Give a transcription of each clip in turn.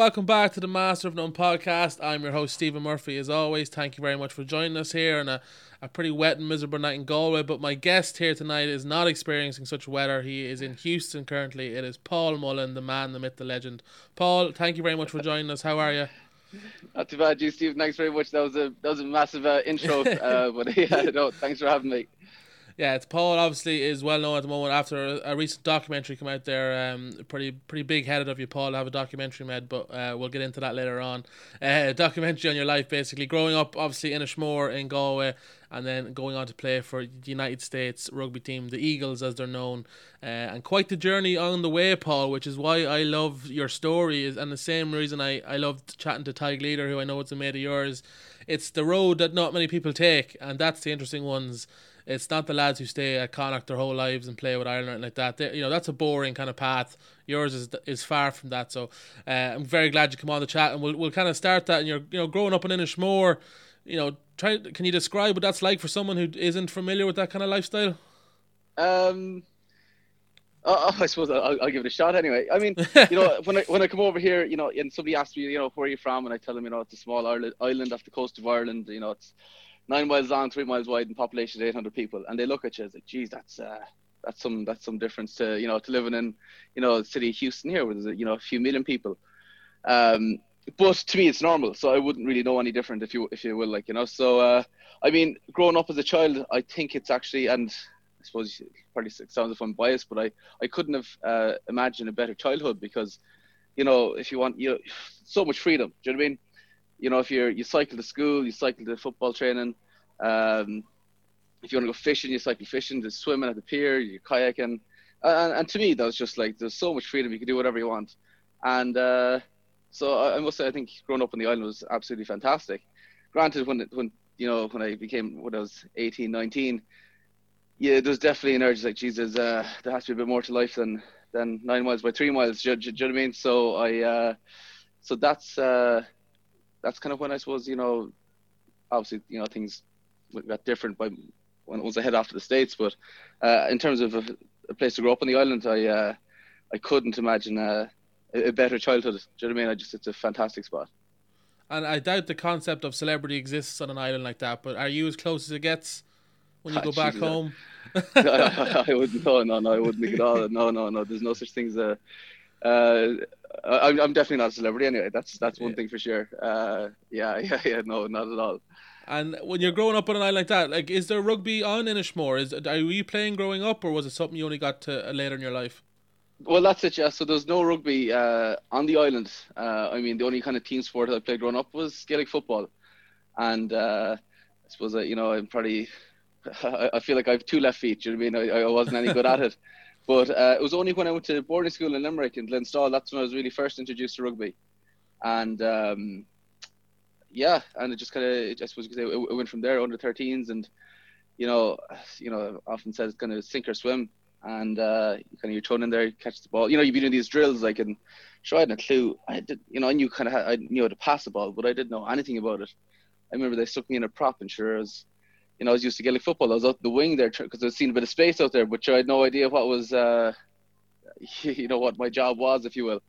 welcome back to the Master of None podcast. I'm your host, Stephen Murphy. As always, thank you very much for joining us here on a, a pretty wet and miserable night in Galway. But my guest here tonight is not experiencing such weather. He is in Houston currently. It is Paul Mullen, the man, the myth, the legend. Paul, thank you very much for joining us. How are you? Not too bad, you Steve. Thanks very much. That was a that was a massive uh, intro, uh, but yeah, no, thanks for having me yeah, it's Paul. Obviously, is well known at the moment after a, a recent documentary come out there. Um, pretty pretty big headed of you, Paul, to have a documentary made, but uh, we'll get into that later on. Uh, documentary on your life, basically growing up, obviously in Inishmore in Galway, and then going on to play for the United States rugby team, the Eagles as they're known, uh, and quite the journey on the way, Paul. Which is why I love your story, is and the same reason I I loved chatting to Tadhg Leader, who I know it's a mate of yours. It's the road that not many people take, and that's the interesting ones it's not the lads who stay at Connacht their whole lives and play with Ireland like that. They, you know, that's a boring kind of path. Yours is is far from that. So uh, I'm very glad you come on the chat, and we'll we'll kind of start that. And you're you know growing up in Inishmore, you know, try can you describe what that's like for someone who isn't familiar with that kind of lifestyle? Um. Uh, I suppose I'll, I'll, give it a shot anyway. I mean, you know, when I when I come over here, you know, and somebody asks me, you know, where are you from, and I tell them, you know, it's a small island off the coast of Ireland. You know, it's nine miles long, three miles wide, and population of 800 people, and they look at you as like, geez, that's uh, that's some that's some difference to you know to living in you know the city of Houston here, where there's you know a few million people. Um, but to me, it's normal, so I wouldn't really know any different if you if you will, like you know. So uh, I mean, growing up as a child, I think it's actually and. I suppose probably sounds if I'm biased, but I, I couldn't have uh, imagined a better childhood because, you know, if you want, you know, so much freedom. Do you know what I mean? You know, if you're you cycle to school, you cycle to football training. Um, if you want to go fishing, you cycle fishing. There's swimming at the pier, you're kayaking, and, and to me, that was just like there's so much freedom. You can do whatever you want, and uh, so I, I, must say, I think growing up on the island was absolutely fantastic. Granted, when when you know when I became when I was 18, 19, yeah, there's definitely an urge like Jesus. Uh, there has to be a bit more to life than than nine miles by three miles. Do, do, do you know what I mean? So I, uh, so that's. Uh, that's kind of when I suppose you know, obviously you know things got different by when was I head off to the states. But uh, in terms of a, a, place to grow up on the island, I uh, I couldn't imagine uh, a, a better childhood. Do you know what I mean? I just it's a fantastic spot. And I doubt the concept of celebrity exists on an island like that. But are you as close as it gets when you go back home? I, I, wouldn't. No, no, no, I wouldn't at all. No, no, no. There's no such thing as a. Uh, I'm, I'm definitely not a celebrity anyway. That's that's one yeah. thing for sure. Uh, yeah, yeah, yeah. No, not at all. And when you're growing up on an island like that, like, is there rugby on Inishmore? Is are you playing growing up, or was it something you only got to uh, later in your life? Well, that's it. Yeah. So there's no rugby uh, on the island. Uh, I mean, the only kind of team sport I played growing up was Gaelic football, and uh, I suppose that you know I'm probably I feel like I have two left feet. You know what I mean? I, I wasn't any good at it. But uh, it was only when I went to boarding school in Limerick in Glenstal that's when I was really first introduced to rugby, and um, yeah, and it just kind of I suppose it, it went from there under 13s and you know you know often says kind of sink or swim and uh, kind of you're thrown in there, catch the ball. You know, you've been doing these drills like and sure I had a clue. I did, you know, I knew kind of I knew how to pass the ball, but I didn't know anything about it. I remember they stuck me in a prop and sure I was you know, I was used to Gaelic football. I was out the wing there because I was seeing a bit of space out there, but I had no idea what was, uh, you know, what my job was, if you will.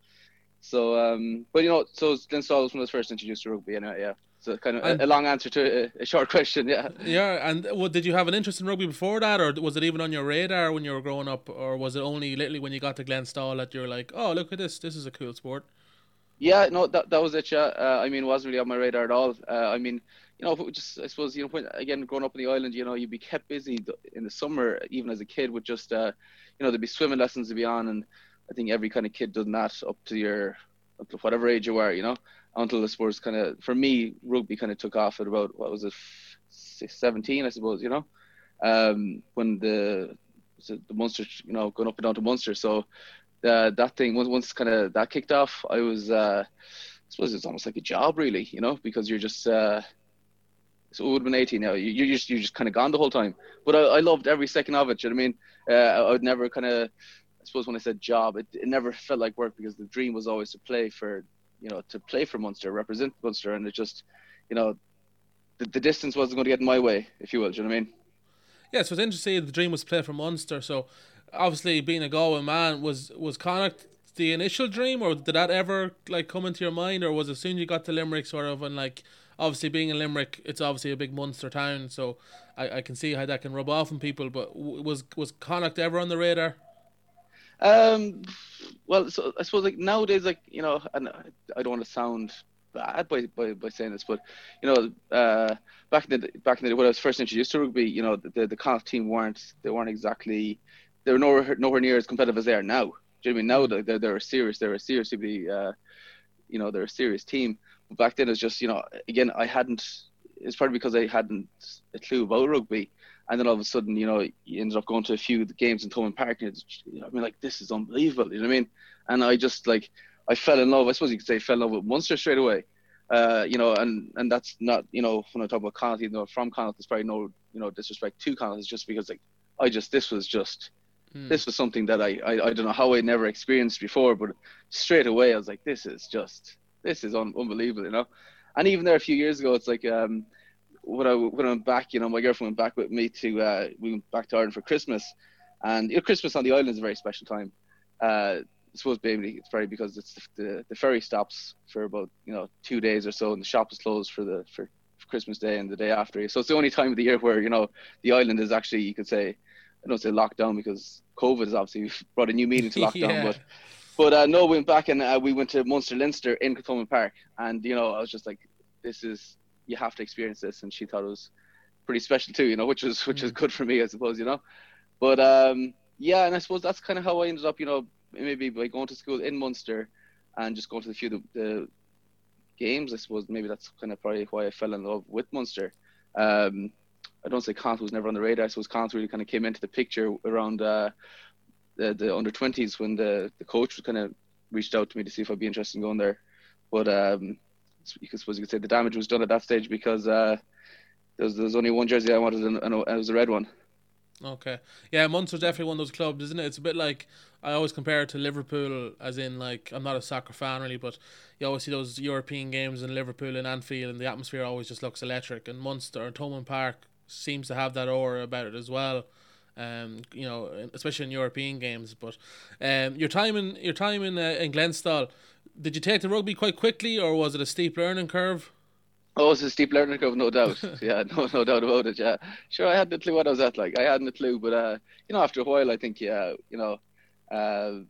So, um, but you know, so Glenstal was when I was first introduced to rugby, anyway, yeah. So kind of a, a, long answer to a, a, short question, yeah. Yeah, and well, did you have an interest in rugby before that, or was it even on your radar when you were growing up, or was it only literally when you got to Glenstal that you're like, oh, look at this, this is a cool sport? Yeah, no, that that was it. Yeah, uh, I mean, it wasn't really on my radar at all. Uh, I mean, you know, just I suppose you know, when, again, growing up on the island, you know, you'd be kept busy in the summer, even as a kid, with just uh, you know, there'd be swimming lessons to be on, and I think every kind of kid does that up to your up to whatever age you are, you know, until the sports kind of for me, rugby kind of took off at about what was it, 17, I suppose, you know, um, when the the Munster, you know, going up and down to Munster, so. Uh, that thing once once kind of that kicked off, I was uh, I suppose it's almost like a job, really, you know, because you're just uh, so it would have been 18 now. You, you just you just kind of gone the whole time. But I, I loved every second of it. You know what I mean? Uh, I would never kind of, I suppose when I said job, it, it never felt like work because the dream was always to play for, you know, to play for Munster, represent Munster, and it just, you know, the, the distance wasn't going to get in my way, if you will. You know what I mean? Yeah, so it's interesting. The dream was to play for Munster. So obviously, being a Galway man, was was Connacht the initial dream, or did that ever like come into your mind, or was it soon you got to Limerick, sort of, and like obviously being in Limerick, it's obviously a big Munster town, so I, I can see how that can rub off on people. But was was Connacht ever on the radar? Um, well, so I suppose like nowadays, like you know, and I don't want to sound bad by, by, by saying this, but you know, uh, back in the back in the when I was first introduced to rugby, you know, the the Connacht team weren't they weren't exactly they were nowhere nowhere near as competitive as they are now. Do you know I mean now they're they're a serious they're a seriously uh, you know they're a serious team. But back then it's just you know again I hadn't it's probably because I hadn't a clue about rugby. And then all of a sudden, you know, you ended up going to a few games in Thomond Park. And you know, I mean, like, this is unbelievable. You know what I mean? And I just, like, I fell in love. I suppose you could say fell in love with Munster straight away. Uh, you know, and and that's not, you know, when I talk about Connacht, you know, from Connacht, there's probably no, you know, disrespect to Connacht. It's just because, like, I just, this was just, hmm. this was something that I, I, I don't know how I never experienced before, but straight away I was like, this is just, this is un- unbelievable, you know. And even there a few years ago, it's like, um, when I when I went back, you know, my girlfriend went back with me to uh, we went back to Ireland for Christmas, and you know, Christmas on the island is a very special time. Uh, I suppose maybe it's probably because it's the, the, the ferry stops for about you know two days or so, and the shop is closed for the for, for Christmas Day and the day after. So it's the only time of the year where you know the island is actually you could say I don't say lockdown because COVID has obviously brought a new meaning to lockdown, yeah. but but uh, no, we went back and uh, we went to Munster Leinster in Thomond Park, and you know I was just like, this is you have to experience this, and she thought it was pretty special too, you know, which was which was mm. good for me, I suppose, you know. But um, yeah, and I suppose that's kind of how I ended up, you know, maybe by going to school in Munster and just going to a few the, the games. I suppose maybe that's kind of probably why I fell in love with Munster. Um, I don't say Connacht was never on the radar. I suppose Connacht really kind of came into the picture around uh, the the under twenties when the the coach was kind of reached out to me to see if I'd be interested in going there. But um, you could suppose you could say the damage was done at that stage because uh, there, was, there was only one jersey I wanted and, it was a red one. Okay, yeah, Munster's definitely one of those clubs, isn't it? It's a bit like I always compare it to Liverpool, as in like I'm not a soccer fan really, but you always see those European games in Liverpool and Anfield, and the atmosphere always just looks electric. And Munster and Thomond Park seems to have that aura about it as well. Um, you know, especially in European games. But um, your time in your time in uh, in Glenstal, did you take the rugby quite quickly, or was it a steep learning curve? Oh, it's a steep learning curve, no doubt. yeah, no, no doubt about it. Yeah, sure. I hadn't a clue what I was at. Like, I hadn't a clue, but uh, you know, after a while, I think, yeah, you know, uh,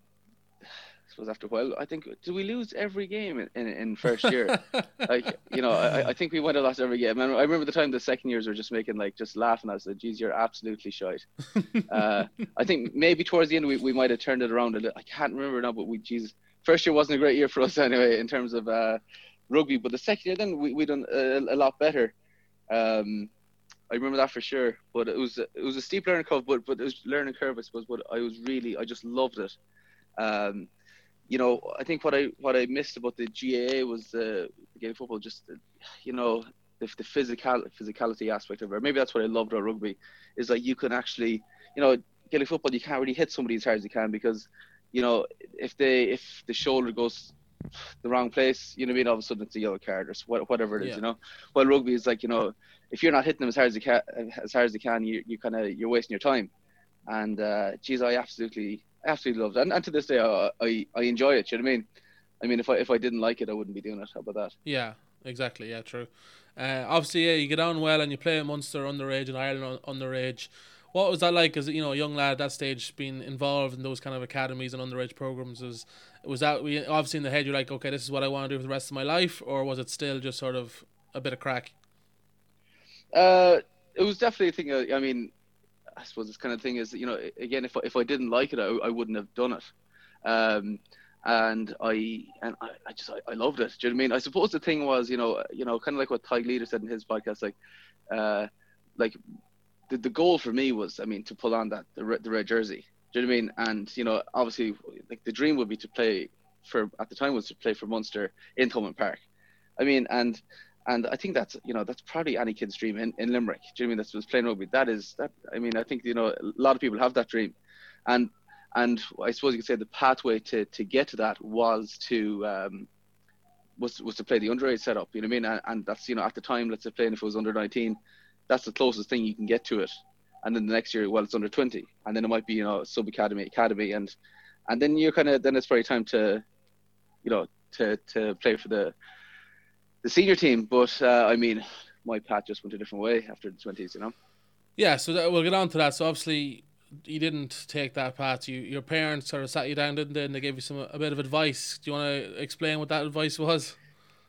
I suppose after a while, I think, did we lose every game in, in, in first year? like, you know, I, think we went and lost every game. And I remember the time the second years were just making like just laughing. I said, "Geez, you're absolutely shite." uh, I think maybe towards the end we, we might have turned it around a little. I can't remember now, but we, Jesus, first year wasn't a great year for us anyway in terms of uh, rugby. But the second year, then we we done a, a lot better. Um, I remember that for sure. But it was it was a steep learning curve, but but it was learning curve, I suppose. But I was really I just loved it. Um, you know, I think what I what I missed about the GAA was uh, the game of football, just you know the, the physical physicality aspect of it. Maybe that's what I loved about rugby, is like you can actually, you know, Gaelic football you can't really hit somebody as hard as you can because you know, if they if the shoulder goes the wrong place, you know what I mean? All of a sudden it's a yellow card or whatever it is, yeah. you know. Well, rugby is like you know, if you're not hitting them as hard as you can, as hard as you can, you you kind of you're wasting your time. And uh, geez, I absolutely absolutely loved it, and, and to this day I, I I enjoy it. You know what I mean? I mean, if I if I didn't like it, I wouldn't be doing it. How about that? Yeah, exactly. Yeah, true. Uh, obviously, yeah, you get on well and you play at Munster underage and Ireland underage what was that like as you know a young lad at that stage being involved in those kind of academies and underage programs was was that we obviously in the head you're like okay this is what I want to do for the rest of my life or was it still just sort of a bit of crack uh it was definitely a thing uh, I mean I suppose this kind of thing is you know again if I, if I didn't like it I, I wouldn't have done it um and I and I, I just I, I, loved it. Do you know what I mean? I suppose the thing was, you know, you know, kind of like what Tadhg Leader said in his podcast, like, uh, like the, the goal for me was, I mean, to pull on that the red, the red jersey. Do you know what I mean? And you know, obviously, like the dream would be to play for at the time was to play for Munster in Thomond Park. I mean, and and I think that's you know that's probably any kid's dream in, in Limerick. Do you know I mean? That's was playing rugby. That is that. I mean, I think you know a lot of people have that dream, and and I suppose you could say the pathway to to get to that was to um, was was to play the underage setup. You know what I mean? And, and that's you know at the time, let's say playing if it was under 19, that's the closest thing you can get to it. And then the next year, well, it's under 20, and then it might be you know sub academy, academy, and and then you kind of then it's probably time to, you know, to to play for the the senior team. But uh, I mean, my path just went a different way after the twenties, you know. Yeah, so that, we'll get on to that. So obviously, you didn't take that path. You your parents sort of sat you down, didn't they? And they gave you some a bit of advice. Do you want to explain what that advice was?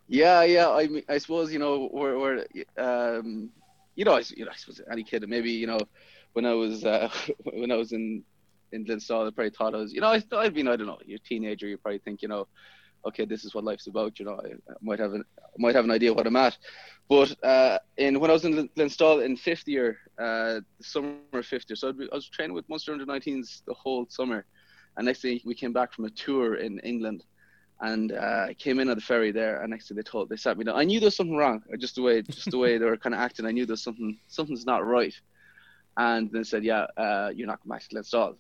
Yeah, yeah. I mean, I suppose you know we're, we're um, you know, I, you know, I suppose any kid, maybe you know, when I was uh, when I was in in Glenstal, I probably thought I was, you know, I, I've been, I don't know, you're a teenager, you probably think, you know, okay, this is what life's about. You know, I, I might have an might have an idea what I'm at. But uh, in when I was in Glenstal in fifth year, uh, summer of fifth year, so be, I was training with Munster under 19s the whole summer, and next day we came back from a tour in England, and uh, I came in at the ferry there, and next thing they told they sat me down. I knew there was something wrong, just the way just the way they were kind of acting. I knew there's something something's not right, and they said, yeah, uh, you're not going back to Glenstal,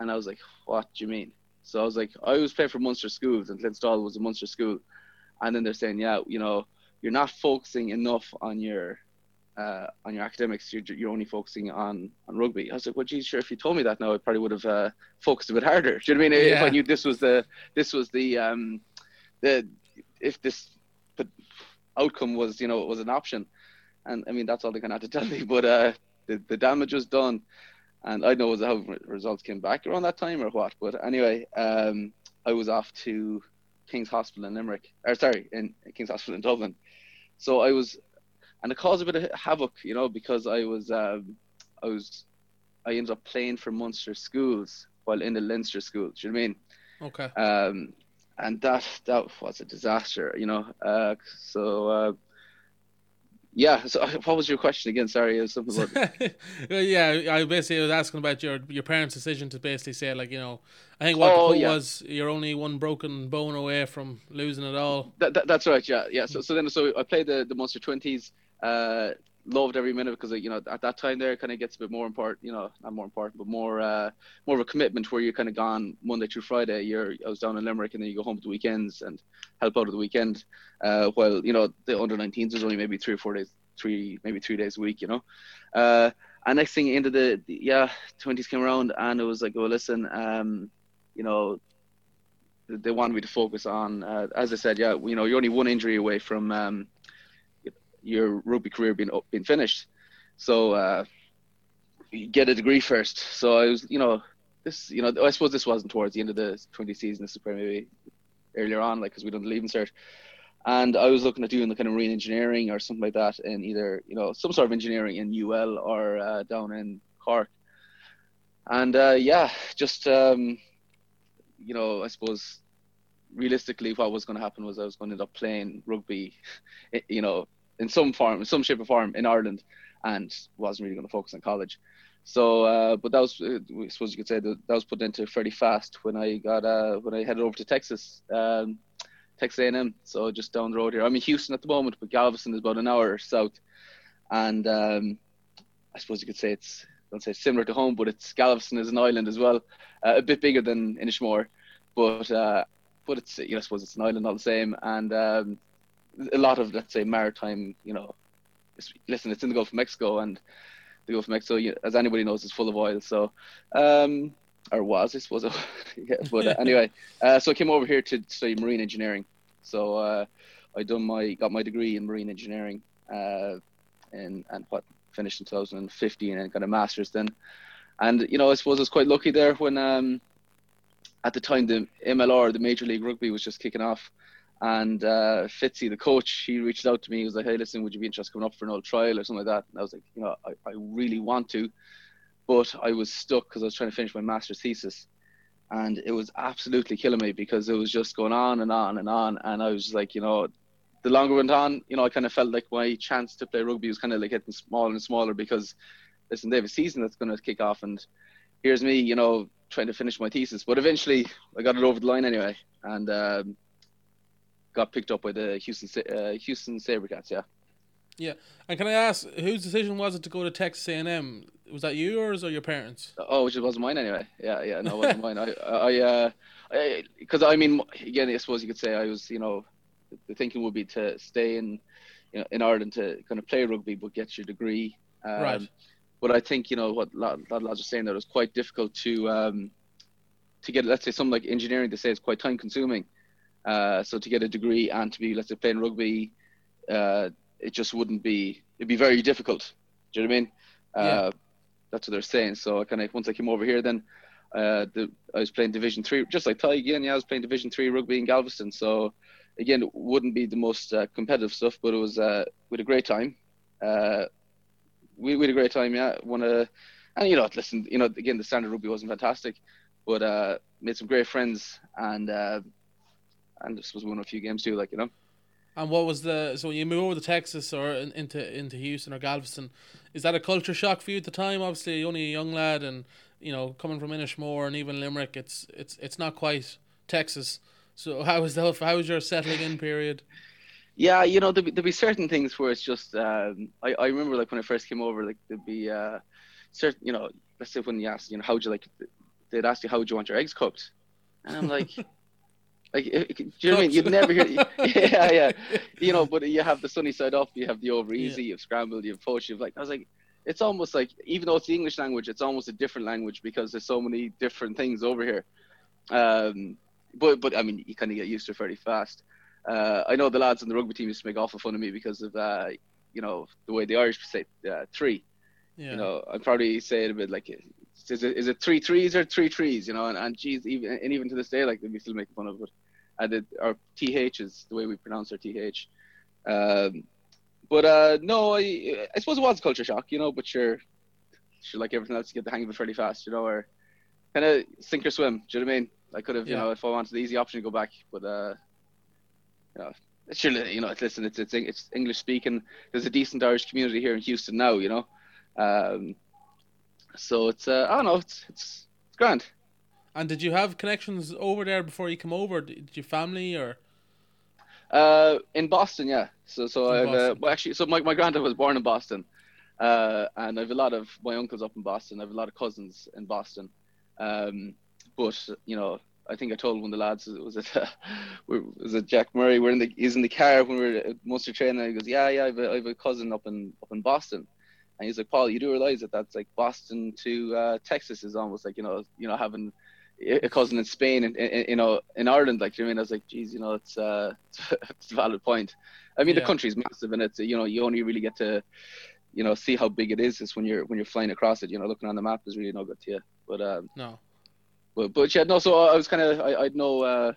and I was like, what do you mean? So I was like, I always playing for Munster schools, and Glenstal was a Munster school, and then they're saying, yeah, you know, you're not focusing enough on your uh, on your academics. You're, you're only focusing on on rugby. I was like, well, geez, sure. If you told me that now, I probably would have uh, focused a bit harder. Do you know what I mean? Yeah. If I knew this was the this was the um the if this outcome was you know was an option, and I mean that's all they kind of had to tell me. But uh, the the damage was done and I know how results came back around that time or what. But anyway, um, I was off to King's Hospital in Limerick, or sorry, in King's Hospital in Dublin. So I was, and it caused a bit of havoc, you know, because I was, um, I was, I ended up playing for Munster schools while in the Leinster schools. Do you know what I mean? Okay. Um, and that that was a disaster, you know. Uh, so uh, yeah. So, what was your question again? Sorry, it was something about. yeah, I basically was asking about your your parents' decision to basically say like you know, I think what oh, the yeah. was you're only one broken bone away from losing it all. That, that, that's right. Yeah, yeah. So so then so I played the the Munster twenties. Uh, loved every minute because you know at that time there it kind of gets a bit more important you know not more important but more uh more of a commitment where you're kind of gone monday through friday. You're i was down in limerick and then you go home at the weekends and help out at the weekend uh while you know the under 19s is only maybe three or four days three maybe three days a week you know? Uh and next thing into the, the yeah 20s came around and it was like well listen um you know they wanted me to focus on uh, as i said yeah you know you're only one injury away from um your rugby career being being finished. So uh, get a degree first. So I was, you know, this, you know, I suppose this wasn't towards the end of the 20 season. This is probably maybe earlier on, like because we done the leaving cert. And I was looking at doing the kind of marine engineering or something like that in either, you know, some sort of engineering in UL or uh, down in Cork. And uh, yeah, just um, you know, I suppose realistically, what was going to happen was I was going to end up playing rugby, you know, in some form, in some shape or form in Ireland, and wasn't really going to focus on college. So, uh, but that was, uh, I suppose you could say that that was put into fairly fast when I got uh, when I headed over to Texas, um, Texas A&M. So just down the road here. I'm in Houston at the moment, but Galveston is about an hour south, and um, I suppose you could say it's don't say similar to home, but it's Galveston is an island as well, uh, a bit bigger than Inishmore, but uh, but it's you know I suppose it's an island all the same, and um, a lot of let's say maritime, you know, listen, it's in the Gulf of Mexico, and the Gulf of Mexico, as anybody knows, is full of oil. So, um, or was I suppose. yeah, but uh, anyway, uh, so I came over here to study marine engineering. So uh, I done my got my degree in marine engineering, uh, and and what finished in 2015 and got a master's then. And you know, I suppose I was quite lucky there when um, at the time the MLR, the Major League Rugby, was just kicking off. And uh, Fitzy, the coach, he reached out to me. He was like, "Hey, listen, would you be interested coming up for an old trial or something like that?" And I was like, "You know, I, I really want to, but I was stuck because I was trying to finish my master's thesis, and it was absolutely killing me because it was just going on and on and on, and I was just like, you know, the longer it went on, you know, I kind of felt like my chance to play rugby was kind of like getting smaller and smaller because, listen, they have a season that's going to kick off, and here's me, you know, trying to finish my thesis, but eventually I got it over the line anyway, and. Um, got picked up by the Houston uh, Houston SaberCats. Yeah. Yeah, and can I ask whose decision was it to go to Texas A&M? Was that yours or your parents? Oh, which it wasn't mine anyway. Yeah, yeah, no, it wasn't mine. I, I, uh, because I, I, mean, again, I suppose you could say I was, you know, the thinking would be to stay in, you know, in Ireland to kind of play rugby but get your degree. Um, right. But I think you know what a lot, lot of lads are saying that it was quite difficult to um, to get let's say something like engineering, they say it's quite time consuming. Uh, so to get a degree and to be let's say playing rugby, uh, it just wouldn't be it'd be very difficult. Do you know what I mean? Uh, Yeah. That's what they're saying. So I kind of once I came over here, then uh, the, I was playing Division Three, just like Tadhg again. Yeah, I was playing Division Three rugby in Galveston. So again, it wouldn't be the most uh, competitive stuff, but it was uh, we had a great time. Uh, we, we had a great time. Yeah, won a, and you know, listen, you know, again, the standard rugby wasn't fantastic, but uh, made some great friends and uh, and this was won a few games too, like you know. And what was the so when you move over to Texas or in, into into Houston or Galveston, is that a culture shock for you at the time? Obviously, you're only a young lad, and you know coming from Inishmore and even Limerick, it's it's it's not quite Texas. So how was the how was your settling in period? Yeah, you know, there'd be, there'd be certain things where it's just. Um, I I remember like when I first came over, like there'd be uh, certain, you know, let's say when you asked you know, how'd you like, they'd ask you how would you want your eggs cooked, and I'm like. Like, do you know what I mean? You'd never hear, yeah, yeah, you know. But you have the sunny side up, you have the over easy, you have scrambled, you have poached. You've like, I was like, it's almost like, even though it's the English language, it's almost a different language because there's so many different things over here. Um, but but I mean, you kind of get used to it fairly fast. Uh, I know the lads on the rugby team used to make awful fun of me because of uh, you know the way the Irish say uh, three. Yeah. You know, I'd probably say it a bit like, is it, is it three threes or three trees? You know, and, and geez, even and even to this day, like we still make fun of it. It, our th is the way we pronounce our th. Um, but uh, no, I, I suppose it was a culture shock, you know. But sure, sure, like everything else, you get the hang of it fairly fast, you know, or kind of sink or swim. Do you know what I mean? I could have, you know, if I wanted the easy option to go back, but uh, you know, sure, you know, listen, it's it's it's English speaking. There's a decent Irish community here in Houston now, you know. Um, so it's uh, I don't know, it's it's it's grand. And did you have connections over there before you come over? Did your family or Uh, in Boston, yeah. So so I've uh, well actually so my my granddad was born in Boston, uh, and I've a lot of my uncles up in Boston. I've a lot of cousins in Boston, um, but you know. I think I told one of the lads was it uh, was it Jack Murray? We're in the he's in the car when we we're at Munster training. And he goes, yeah, yeah, I've a, I've a cousin up in up in Boston, and he's like, Paul, you do realize that that's like Boston to uh, Texas is almost like you know you know having a cousin in Spain and, you know in Ireland like you know I mean I was like geez you know it's uh it's a valid point I mean Yeah. the country's massive and it's you know you only really get to you know see how big it is is when you're when you're flying across it you know looking on the map is really no good to you but um no? but but yeah no so I was kind of I I'd no uh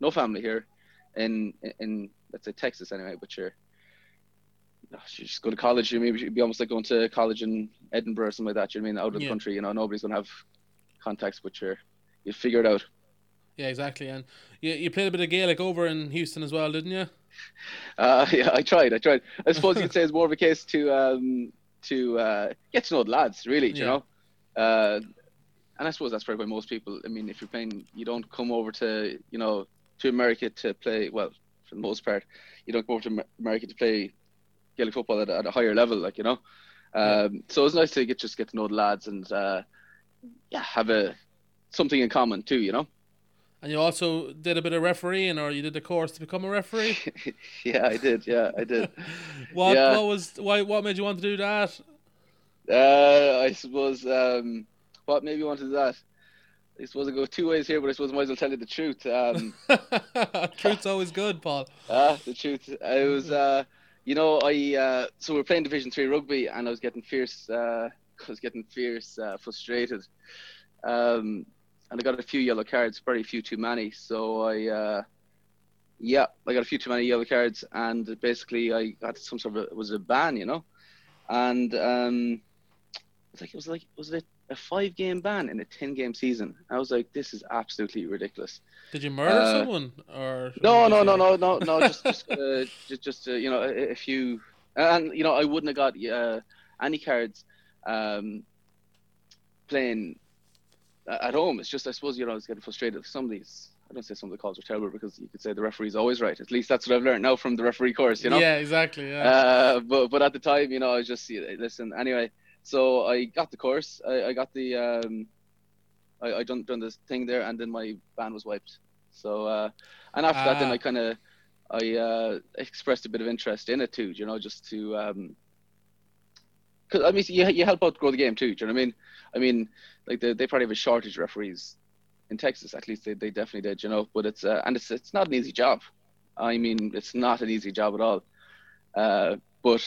no family here in in let's say Texas anyway but sure you just go to college. You maybe it'd be almost like going to college in Edinburgh or something like that. You know what I mean out of Yeah. the country. You know nobody's gonna have contacts, but you're you figure it out. Yeah, exactly. And you you played a bit of Gaelic over in Houston as well, didn't you? Uh, yeah, I tried. I tried. I suppose you could say it's more of a case to um, to uh, get to know the lads, really. do You know, uh, and I suppose that's probably why most people. I mean, if you're playing, you don't come over to you know to America to play. Well, for the most part, you don't go over to America to play Gaelic football at, a- at a higher level, like you know. Um, So it's nice to get just get to know the lads and uh, yeah, have a something in common too. You know. And you also did a bit of refereeing, or you did a course to become a referee. yeah, I did. Yeah, I did. what Yeah. what was why what made you want to do that? Uh, I suppose um, what maybe want to do that. I suppose I go two ways here, but I suppose I might as well tell you the truth. Um, Truth's always good, Paul. ah, the truth. I was, uh, you know, I uh, so we were playing Division Three rugby, and I was getting fierce. Uh, I was getting fierce, uh, frustrated, um, and I got a few yellow cards, very few too many. So I, uh, yeah, I got a few too many yellow cards, and basically I got some sort of a, it was a ban, you know, and um, it's like it was like was it a five game ban in a ten game season? I was like, this is absolutely ridiculous. Did you murder Uh, someone or No, no, no, no, no, no. Just, just, uh, just, just uh, you know, a, a few, and you know, I wouldn't have got uh, any cards um, playing at home. It's just, I suppose, you know, I was getting frustrated. Some of these, I don't say some of the calls are terrible because you could say the referee's always right. At least that's what I've learned now from the referee course. You know. Yeah, exactly. Yeah. Uh, but but at the time, you know, I was just listen. Anyway, so I got the course. I, I got the um, I, I done done this thing there, and then my ban was wiped. So uh, and after that, then Ah. I kind of I uh, expressed a bit of interest in it too. You know, just to um, cause I mean, you you help out grow the game too. Do you know what I mean? I mean, like they they probably have a shortage of referees in Texas. At least they, they definitely did, you know. But it's uh, and it's it's not an easy job. I mean, it's not an easy job at all. Uh, but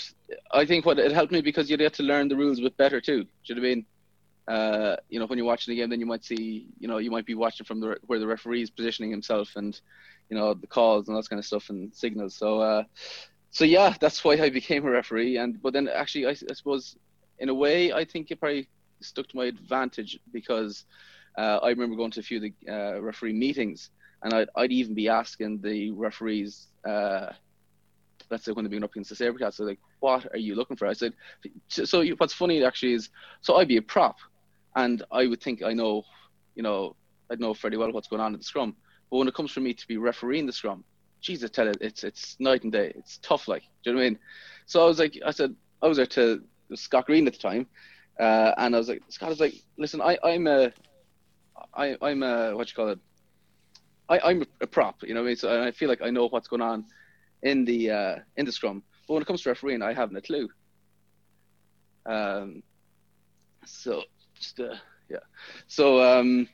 I think what it helped me because you get to learn the rules a bit better too. Do you know what I mean? Uh, you know, when you're watching the game, then you might see, you know, you might be watching from the where the referee is positioning himself and, you know, the calls and that kind of stuff and signals. So, uh, so yeah, that's why I became a referee. And but then actually, I, I suppose, in a way, I think it probably stuck to my advantage because uh, I remember going to a few of the uh, referee meetings, and I'd, I'd even be asking the referees, uh, let's say when they're being up against the Sabercats, so like, what are you looking for? I said, so you, what's funny actually is, so I'd be a prop, and I would think I know, you know, I'd know fairly well what's going on in the scrum. But when it comes for me to be refereeing the scrum, Jesus, tell it, it's it's night and day. It's tough, like, do you know what I mean? So I was like, I said, I was there to Scott Green at the time, uh, and I was like, Scott was like, listen, I I'm a, I I'm a what you call it, I I'm a prop, you know what I mean? So I feel like I know what's going on in the uh, in the scrum, but when it comes to refereeing, I haven't a clue. Um, so just uh, yeah, so um,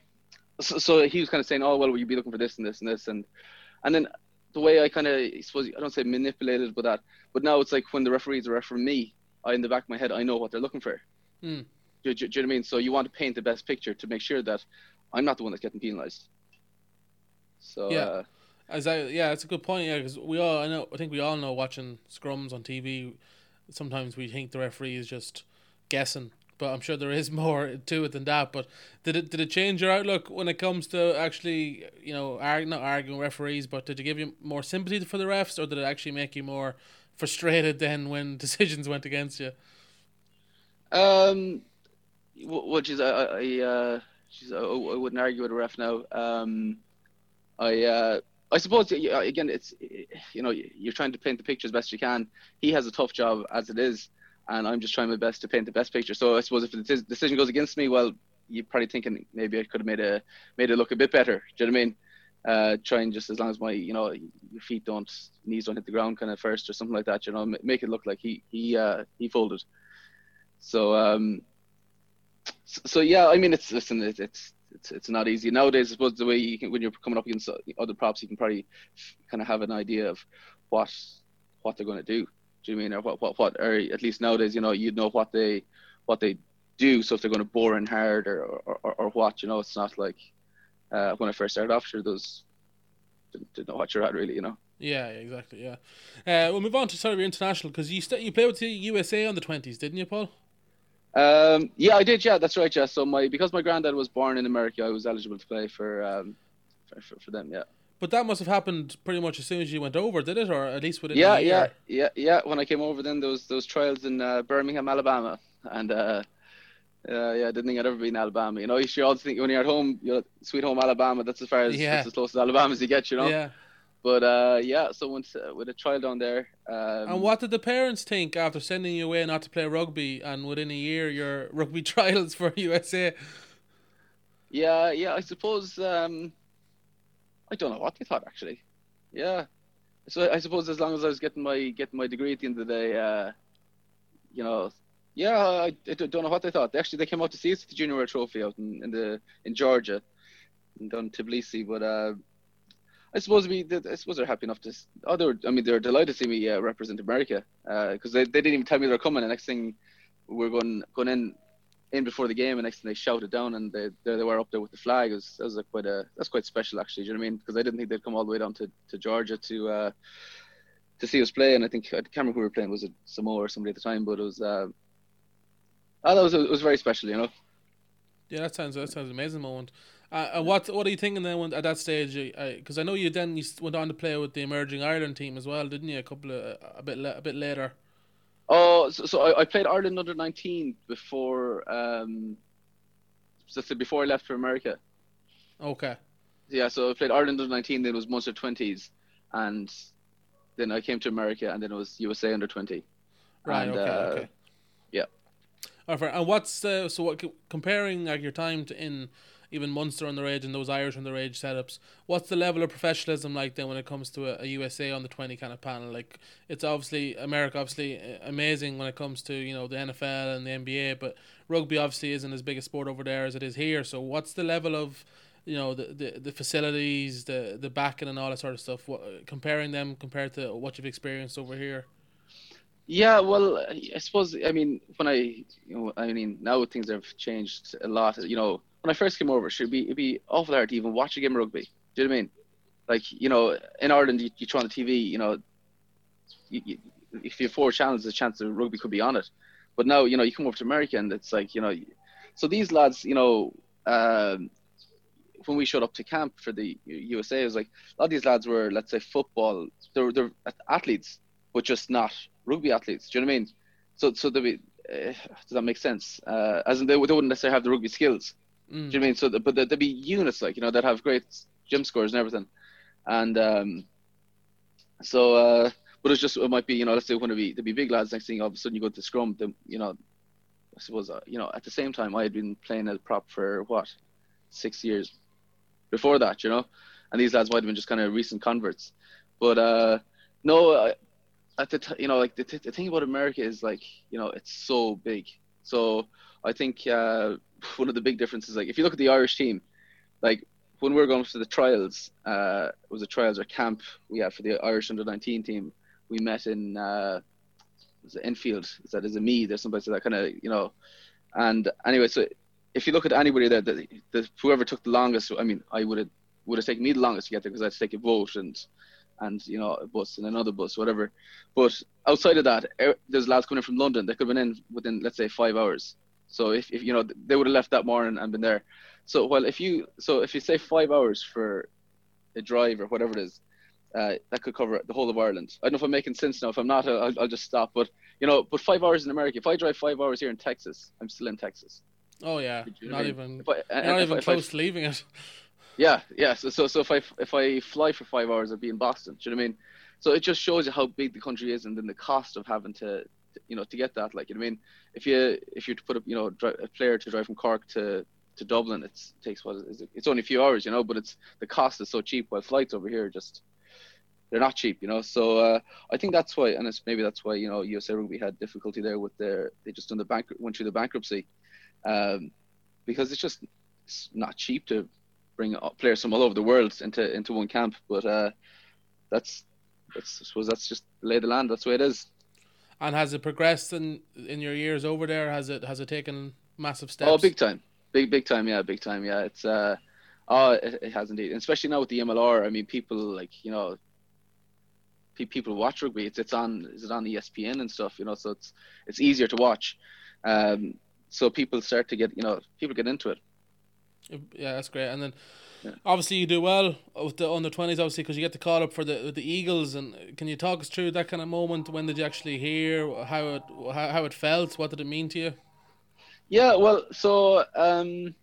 so, so he was kind of saying, oh well, will you be looking for this and this and this and and then the way I kind of suppose I don't say manipulated, but that, but now it's like when the referees are refereeing me, I in the back of my head I know what they're looking for. Mm. Do, do, do, you know what I mean? So you want to paint the best picture to make sure that I'm not the one that's getting penalised. So yeah, uh, as I yeah, it's a good point. Yeah, because we all I know I think we all know watching scrums on TV. Sometimes we think the referee is just guessing, but I'm sure there is more to it than that. But did it did it change your outlook when it comes to actually you know argue, not arguing referees, but did it give you more sympathy for the refs, or did it actually make you more frustrated then when decisions went against you? Um, well, geez, I, I, uh, geez, I, I wouldn't argue with a ref now. Um, I, uh, I suppose again, it's you know you're trying to paint the picture as best you can. He has a tough job as it is, and I'm just trying my best to paint the best picture. So I suppose if the decision goes against me, well, you're probably thinking maybe I could have made a made it look a bit better. Do you know what I mean? Uh, trying just as long as my you know your feet don't knees don't hit the ground kind of first or something like that. You know, make it look like he he uh, he folded. So um, so, so yeah, I mean it's listen it's it's it's, it's not easy nowadays. I suppose the way you can when you're coming up against other props, you can probably kind of have an idea of what what they're going to do. Do you mean or what what what or at least nowadays you know you'd know what they what they do. So if they're going to bore in hard or or, or, or what you know, it's not like uh, when I first started off. Sure, those didn't, didn't know what you're at really, you know. Yeah, exactly. Yeah. Uh, we'll move on to sort of your international because you st- you played with the USA on the twenties, didn't you, Paul? Um, yeah, I did. Yeah, that's right. Yeah. So my because my granddad was born in America, I was eligible to play for um, for, for, for them. Yeah. But that must have happened pretty much as soon as you went over, did it, or at least within yeah, a year? Yeah, yeah, yeah. Yeah. When I came over, then those those trials in uh, Birmingham, Alabama, and uh, uh, yeah, I didn't think I'd ever be in Alabama. You know, you should always think when you're at home, you know, sweet home Alabama. That's as far as Yeah. that's as close to Alabama as you get. You know. Yeah. But uh, yeah, so once uh, with a trial down there. Um, And what did the parents think after sending you away not to play rugby, and within a year your rugby trials for USA? Yeah, yeah. I suppose. Um, I don't know what they thought actually. Yeah. So I suppose as long as I was getting my getting my degree at the end of the day, uh, you know, yeah, I, I don't know what they thought. They actually they came out to see us at the Junior World Trophy out in, in the in Georgia, in down in Tbilisi. But uh, I suppose we, I suppose they're happy enough to. Oh, they were. I mean, they're delighted to see me uh, represent America because they, they didn't even tell me they were coming. The next thing we are going going in in before the game, and next thing they shouted down, and they there they were up there with the flag. It was was like quite a that's quite special actually. Do you know what I mean? Because I didn't think they'd come all the way down to, to Georgia to uh, to see us play. And I think I can't remember who we were playing. Was it Samoa or somebody at the time? But it was. Uh, oh, that was it was very special. You know. Yeah, that sounds that sounds an amazing moment. Uh, what what are you thinking then when, at that stage? Because I know you then you went on to play with the emerging Ireland team as well, didn't you? A couple of a bit a bit later. Oh, so, so I, I played Ireland under 19 before, um, so before I left for America. Okay. Yeah, so I played Ireland under 19, then it was Munster 20s, and then I came to America, and then it was USA under 20. Right. And, okay. uh, okay. yeah. All right. And what's uh, so what comparing like your time to in even Munster underage and those Irish underage setups? What's the level of professionalism like then when it comes to a, a USA on the twenty kind of panel? Like it's obviously America, obviously uh, amazing when it comes to you know the NFL and the NBA, but rugby obviously isn't as big a sport over there as it is here. So what's the level of you know the, the, the facilities, the the backing, and all that sort of stuff. What, comparing them compared to what you've experienced over here. Yeah, well, I suppose I mean when I, you know, I mean now things have changed a lot. You know, when I first came over, should be it'd be awful hard to even watch a game of rugby. Do you know what I mean? Like you know, in Ireland, you, you turn on the TV, you know, you, you, if you have four channels, a chance that rugby could be on it. But now, you know, you come over to America and it's like, you know, so these lads, you know, um, when we showed up to camp for the USA, it was like a lot of these lads were, let's say, football. They're they're athletes, but just not rugby athletes. Do you know what I mean? So so they uh, does that make sense? Uh, as in they, they wouldn't necessarily have the rugby skills. Mm. Do you know I mean? So but they'd be units like you know that have great gym scores and everything, and um, so uh, but it's just it might be you know let's say one of the there'd be big lads next thing all of a sudden you go to scrum, then you know I suppose uh, you know at the same time I had been playing as prop for what six years before that, you know, and these lads might have been just kind of recent converts, but uh, no, uh, at the t- you know like the, t- the thing about America is like you know it's so big, so I think uh, one of the big differences like if you look at the Irish team, like when we were going to the trials, uh, it was a trials or camp we had for the Irish under 19 team. We met in uh, was it Enfield. Is that is it me? There's somebody that kind of you know, and anyway, so if you look at anybody there, the, the whoever took the longest, I mean, I would have would have taken me the longest to get there because I had to take a boat and and you know a bus and another bus, whatever. But outside of that, er, there's lads coming in from London. They could have been in within let's say five hours. So if, if you know they would have left that morning and been there. So well, if you so if you say five hours for a drive or whatever it is, uh, that could cover the whole of Ireland. I don't know if I'm making sense now. If I'm not, I'll, I'll just stop. But you know, but five hours in America. If I drive five hours here in Texas, I'm still in Texas. Oh yeah, not even I, not even close I, to leaving it. Yeah, yeah. So, so so if I if I fly for five hours, I'd be in Boston. Do you know what I mean? So it just shows you how big the country is, and then the cost of having to, you know, to get that. Like, you know I mean? If you if you to put a you know, a player to drive from Cork to to Dublin, it takes what is it? It's only a few hours, you know, but it's the cost is so cheap. While flights over here just they're not cheap, you know. So uh, I think that's why, and it's maybe that's why you know USA Rugby had difficulty there with their they just done the bank went through the bankruptcy, um, because it's just it's not cheap to bring players from all over the world into into one camp. But uh, that's that's I suppose that's just lay the land. That's the way it is. And has it progressed in in your years over there? Has it has it taken massive steps? Oh, big time, big big time, yeah, big time, yeah. It's uh, oh, it, it has indeed, and especially now with the MLR. I mean, people like you know people watch rugby. It's it's on is it on ESPN and stuff, you know, so it's it's easier to watch. Um, so people start to get you know people get into it. Yeah, that's great. And then yeah. obviously you do well with the under twenties, obviously because you get the call up for the the Eagles. And can you talk us through that kind of moment? When did you actually hear how it how, how it felt? What did it mean to you? Yeah, well, so um,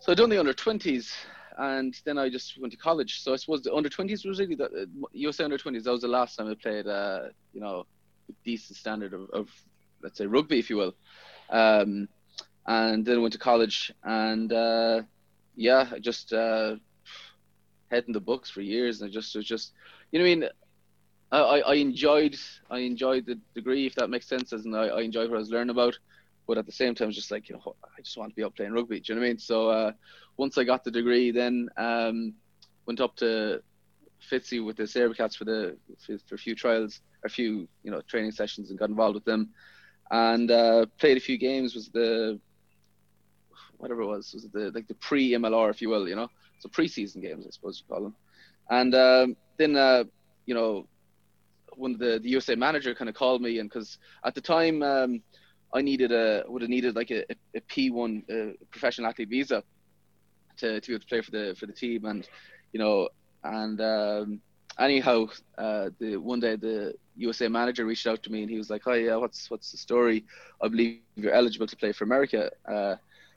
so I done the under twenties and then I just went to college. So I suppose the under 20s was really the USA under 20s. That was the last time I played, uh, you know, decent standard of, of, let's say rugby, if you will. Um, and then went to college, and uh, yeah, I just uh, head in the books for years, and I just was just, you know, I mean. I, I enjoyed I enjoyed the degree if that makes sense, and I, I enjoyed what I was learning about but at the same time, just like you know, I just want to be up playing rugby. Do you know what I mean? So uh, once I got the degree, then um, went up to Fitzy with the Sabercats for the for, for, a few trials, a few you know training sessions, and got involved with them, and uh, played a few games. Was the whatever it was, was the like the pre MLR, if you will, you know, so pre-season games, I suppose you call them, and um, then uh, you know when the the USA manager kind of called me, and because at the time. Um, I needed a would have needed like a, a P one uh, professional athlete visa to, to be able to play for the for the team and you know and um, anyhow uh, the one day the USA manager reached out to me and he was like hi yeah what's what's the story I believe you're eligible to play for America uh,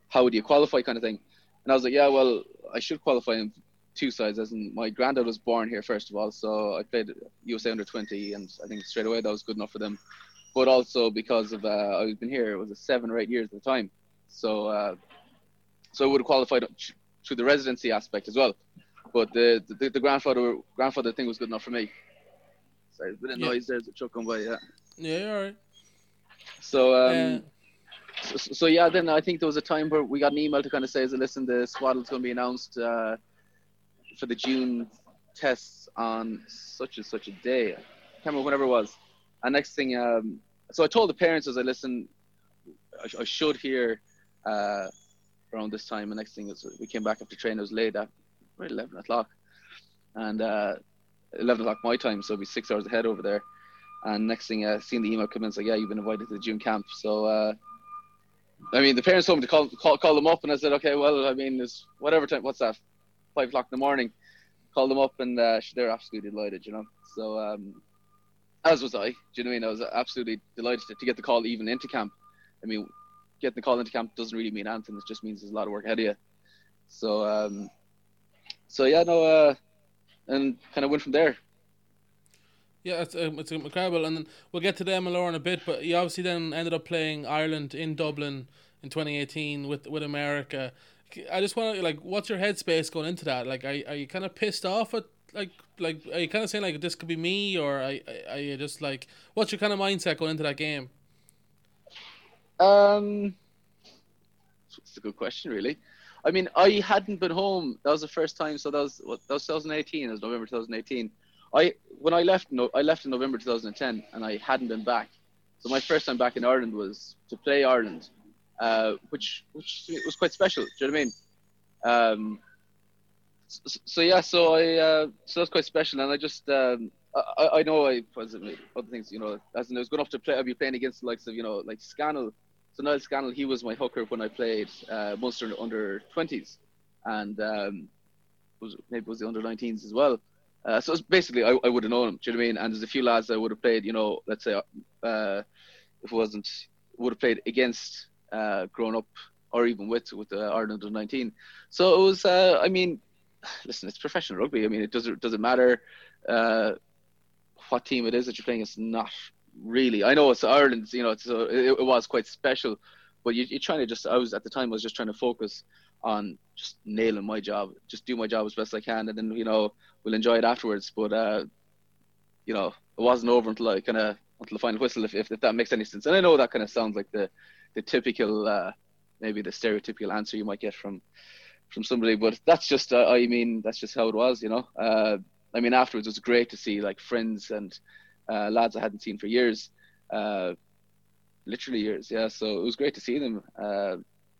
how would you qualify kind of thing and I was like yeah well I should qualify in two sides as in my granddad was born here first of all so I played USA under 20 and I think straight away that was good enough for them but also because of uh, I've been here it was a seven or eight years at the time, so uh, so I would have qualified through the residency aspect as well. But the the, the grandfather grandfather thing was good enough for me. Sorry, a bit of yeah. noise. There's a truck going by. Yeah. Yeah, all right. So um, so, so, yeah, then I think there was a time where we got an email to kind of say, listen, the squad is going to be announced uh, for the June tests on such and such a day. I can't remember whenever it was. And next thing, um, so I told the parents as I listened, I, I should hear uh, around this time. And next thing is we came back after training. It was late at right, 11 o'clock, and uh, 11 o'clock my time, so it'll be six hours ahead over there. And next thing, uh, seeing the email come in, it's like, yeah, you've been invited to the June camp. So, uh, I mean, the parents told me to call, call call them up, and I said, okay, well, I mean, it's whatever time. What's that? Five o'clock in the morning. Called them up, and uh, they're absolutely delighted, you know. So, um, as was I. Do you know what I mean? I was absolutely delighted to, to get the call even into camp. I mean, getting the call into camp doesn't really mean anything. It just means there's a lot of work ahead of you. So, um, so yeah, no, uh, and kind of went from there. Yeah, it's um, it's incredible, and then we'll get to the MLR in a bit. But you obviously then ended up playing Ireland in Dublin in 2018 with with America. I just want to like, what's your headspace going into that? Like, are are you kind of pissed off at like like are you kind of saying like this could be me, or are, are you just like, what's your kind of mindset going into that game? Um, it's a good question, really. I mean, I hadn't been home. That was the first time. So that was what that was 2018. It was November 2018. I when I left, no, I left in November 2010, and I hadn't been back. So my first time back in Ireland was to play Ireland, uh, which which was quite special. Do you know what I mean? Um, so, so, yeah, so I uh, so that's quite special, and I just um, I, I know I was other things, you know, as in I was going off to play. I'd be playing against the likes of you know like Scannell. So Niall Scannell, he was my hooker when I played uh, Munster under 20s, and um, was maybe was the under 19s as well. Uh, so it's basically, I, I would have known him. Do you know what I mean? And there's a few lads I would have played, you know, let's say, uh, if it wasn't, would have played against uh, growing up or even with with the Ireland under 19. So it was, uh, I mean, listen, it's professional rugby. I mean, it doesn't doesn't matter uh, what team it is that you're playing. It's not really. I know it's Ireland. You know, it's, uh, it, it was quite special, but you, you're trying to just. I was at the time. I was just trying to focus on just nailing my job, just do my job as best I can, and then you know we'll enjoy it afterwards. But uh, you know, it wasn't over until I kind of until the final whistle, if, if, if that makes any sense. And I know that kind of sounds like the the typical, uh, maybe the stereotypical answer you might get from from somebody, but that's just uh, I mean that's just how it was, you know. Uh, I mean afterwards it was great to see like friends and uh, lads I hadn't seen for years, uh, literally years, yeah. So it was great to see them.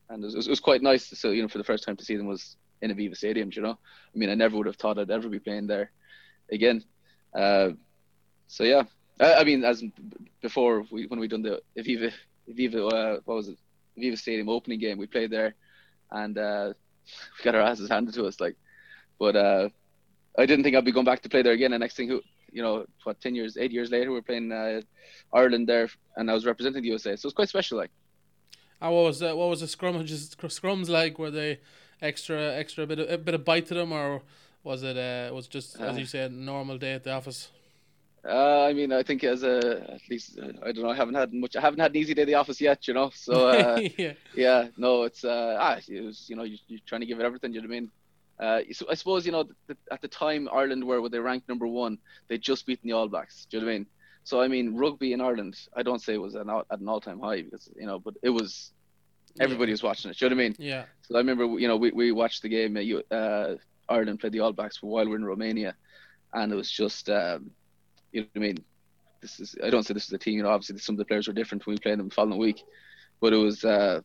And it was, it was quite nice. So you know, for the first time to see them was in Aviva Stadium. You know, I mean, I never would have thought I'd ever be playing there again. Uh, so yeah, I, I, mean, as before we, when we done the Aviva Aviva uh, what was it Aviva Stadium opening game, we played there, and uh, we got our asses handed to us. Like, but uh, I didn't think I'd be going back to play there again. And next thing, who you know, what ten years, eight years later, we we're playing uh, Ireland there, and I was representing the USA. So it's quite special, like. And what was the, what was the scrums scrums like? Were they extra extra bit of, a bit of bite to them, or was it uh, was just as you uh. said normal day at the office? Uh, I mean, I think as a at least uh, I don't know. I haven't had much. I haven't had an easy day at the office yet, you know. So uh, yeah, yeah, no, it's uh, ah, it was, you know, you, you're trying to give it everything. You know what I mean? Uh, so I suppose you know the, at the time Ireland were where they ranked number one, they just beaten the All Blacks. Do you know what I mean? So I mean, rugby in Ireland, I don't say it was an, at an all-time high because you know, but it was. Everybody yeah. was watching it. Do you know what I mean? Yeah. So I remember, you know, we, we watched the game. Uh, uh Ireland played the All Blacks for while we are in Romania, and it was just, um, you know what I mean. This is I don't say this is a team. You know, obviously some of the players were different when we played them the following week, but it was. Uh,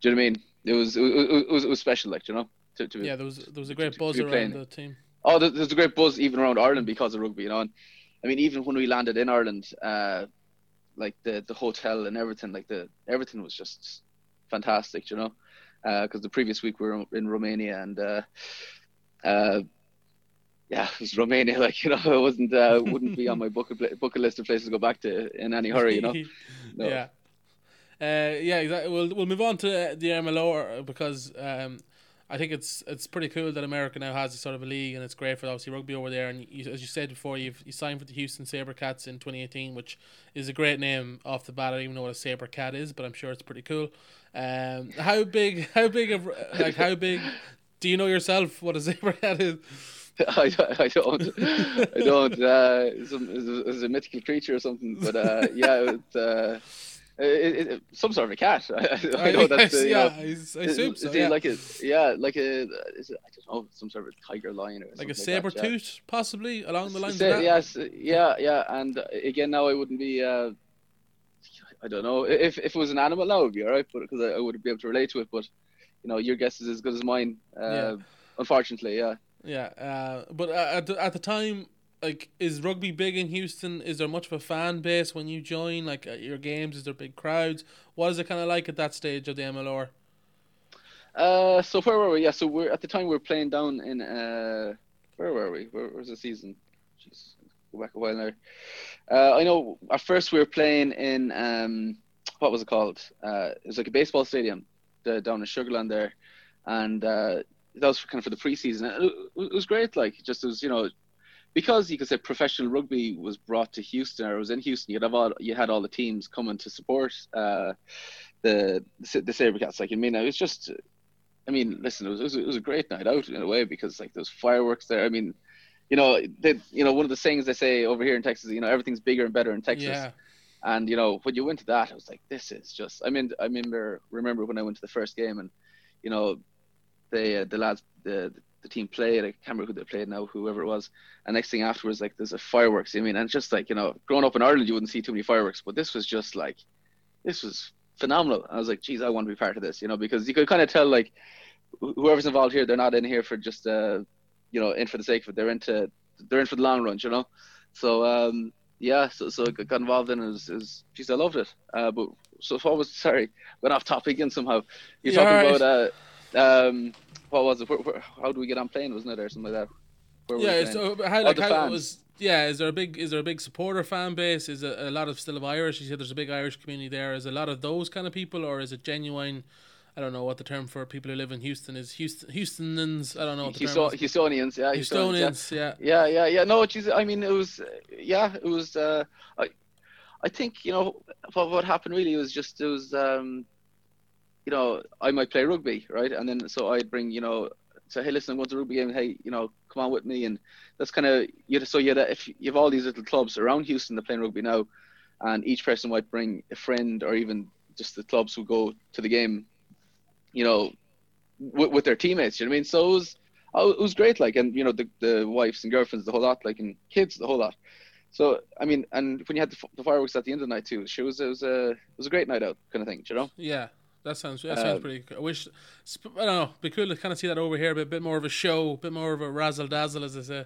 do you know what I mean? It was it, it was it was special, like you know. To, to, yeah, there was there was a great buzz around the team. Oh, there's a great buzz even around Ireland because of rugby, you know. And I mean, even when we landed in Ireland, uh, like the the hotel and everything, like the everything was just fantastic, you know. Because uh, the previous week we were in Romania and uh, uh, yeah, it was Romania. Like you know, it wasn't uh, wouldn't be on my bucket bucket list of places to go back to in any hurry, you know. No. Yeah. Uh, yeah, exactly. We'll we'll move on to the MLR because um, I think it's it's pretty cool that America now has a sort of a league, and it's great for obviously rugby over there. And you, as you said before, you've you signed for the Houston SaberCats in 2018, which is a great name off the bat. I don't even know what a saber cat is, but I'm sure it's pretty cool. Um, how big? How big of like how big? Do you know yourself what a saber cat is? I, I don't. I don't. Uh, it's, a, it's a mythical creature or something. But uh, yeah, it, uh, it, it, some sort of a cat. I, I know that's uh, yeah, know, I, assume so. Yeah. like a yeah, like a is it, I don't know some sort of tiger lion or like a saber like that, yeah. tooth, possibly along the lines Sa- of that. Yes, yeah, yeah, and uh, again now I wouldn't be. Uh, I don't know if if it was an animal now it would be alright, but because I, I would be able to relate to it. But you know, your guess is as good as mine. Uh, Yeah. Unfortunately, yeah. Yeah, uh, but uh, at the, at the time, like, is rugby big in Houston? Is there much of a fan base when you join? Like at your games, is there big crowds? What is it kind of like at that stage of the MLR? Uh, so where were we? Yeah, so we're at the time we were playing down in uh, where were we? Where, was the season? Jeez, go back a while now. Uh, I know at first we were playing in um, what was it called? Uh, it was like a baseball stadium the, down in Sugar Land there, and uh, that was kind of for the preseason. It, it was great. Like just was you know because you could say professional rugby was brought to Houston or it was in Houston. You'd have all you had all the teams coming to support uh, the the, the Sabercats. Like I mean, it was just I mean, listen, it was, it was it was a great night out in a way because like there's fireworks there. I mean, you know, they, you know, one of the things they say over here in Texas, you know, everything's bigger and better in Texas. Yeah, And you know, when you went to that, I was like, this is just. I mean, I remember remember when I went to the first game, and you know, they uh, the lads the the team played. I can't remember who they played now, whoever it was. And next thing afterwards, like there's a fireworks. I mean, and just like you know, growing up in Ireland, you wouldn't see too many fireworks, but this was just like, this was phenomenal. I was like, geez, I want to be part of this, you know, because you could kind of tell like wh- whoever's involved here, they're not in here for just uh, you know, in for the sake of it. They're into they're in for the long run, you know. So um, yeah, so so I got involved in it. Is is geez, I loved it. Uh, but so far was sorry, went off topic again somehow. You're Yeah, talking alright. about uh, um, what was it? Where, where, how do we get on playing? Wasn't it or something like that? Where yeah. So how like how was? Yeah, is there a big is there a big supporter fan base? Is it a lot of still of Irish? You said there's a big Irish community there. Is a lot of those kind of people, or is it genuine? I don't know what the term for people who live in Houston is. Houston Houstonans. I don't know what the Houston, term is. Houstonians, Houstonians, yeah. Houstonians. Yeah. Yeah, yeah, yeah. No, geez, I mean, it was, yeah, it was. Uh, I, I think you know what what happened really was just it was, um, you know, I might play rugby, right, and then so I'd bring, you know, say, hey, listen, I'm going to rugby game. Hey, you know, come on with me, and that's kind of you. So you if you have all these little clubs around Houston that playing rugby now, and each person might bring a friend or even just the clubs who go to the game, you know, with, with their teammates. You know what I mean? So it was oh, it was great. Like, and you know, the the wives and girlfriends, the whole lot, like, and kids, the whole lot. So I mean, and when you had the, the fireworks at the end of the night too, it was it was a it was a great night out kind of thing. You know? Yeah, that sounds that sounds Um, pretty. Cool. I wish I don't know. It'd be cool to kind of see that over here, but a bit more of a show, a bit more of a razzle dazzle, as they say.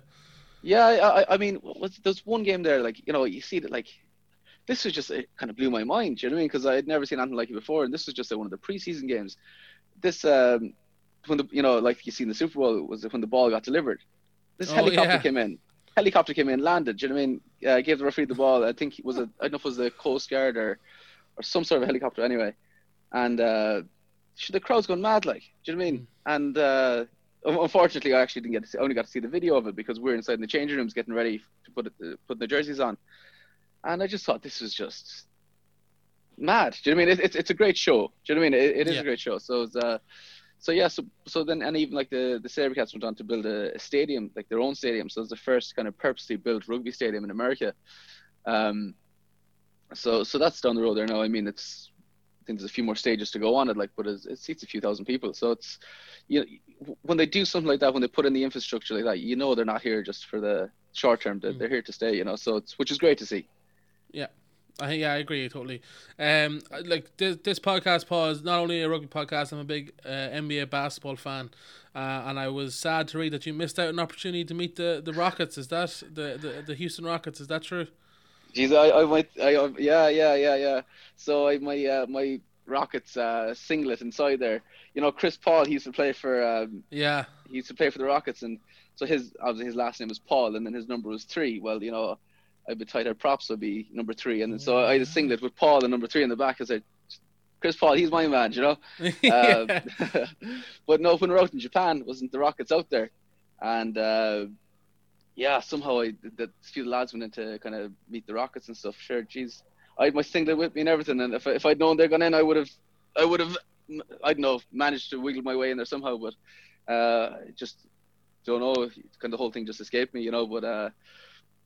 Yeah, I, I- mean, was, there's one game there, like you know, you see that like this was just it kind of blew my mind. Do you know what I mean? Because I had never seen anything like it before, and this was just uh, one of the preseason games. This um, when the you know, like you see in the Super Bowl, was when the ball got delivered. This Oh, helicopter yeah. came in. Helicopter came in, landed. Do you know what I mean? Uh, gave the referee the ball. I think it was a I don't know if it was the Coast Guard or or some sort of helicopter anyway. And uh, the crowd's going mad, like. Do you know what I mean? And uh, unfortunately, I actually didn't get to see, I only got to see the video of it because we are inside in the changing rooms getting ready to put it, uh, putting the jerseys on. And I just thought this was just mad. Do you know what I mean? It, it's it's a great show. Do you know what I mean? It, it is Yeah. a great show. So it's, uh, so yeah, so so then and even like the the Sabercats went on to build a, a stadium, like their own stadium. So it's the first kind of purposely built rugby stadium in America. Um, so so that's down the road there now. I mean, it's I think there's a few more stages to go on it, like, but it's, it seats a few thousand people. So it's you know when they do something like that, when they put in the infrastructure like that, you know they're not here just for the short term. They're, Mm. they're here to stay. You know, so it's which is great to see. I yeah, I agree totally. Um, like this, this podcast, Paul, is not only a rugby podcast. I'm a big uh, NBA basketball fan, uh, and I was sad to read that you missed out an opportunity to meet the, the Rockets. Is that the, the the Houston Rockets? Is that true? Jeez, I, I might, I, I- yeah, yeah, yeah, yeah. So I my uh, my Rockets uh, singlet inside there. You know, Chris Paul. He used to play for um, Yeah, he used to play for the Rockets, and so his obviously his last name was Paul, and then his number was three. Well, you know, I'd be head props would be number three, and then, so I had a singlet with Paul and number three in the back. I said, Chris Paul, he's my man, you know. yeah. Um, but no, when we were out in Japan, wasn't the Rockets out there? And uh, yeah, somehow I the, the few lads went in to kind of meet the Rockets and stuff. Sure, geez, I had my singlet with me and everything. And if I, if I'd known they're gone in, I would have, I would have, I don't know, managed to wiggle my way in there somehow. But uh, just don't know. Kind of the whole thing just escaped me, you know. But uh,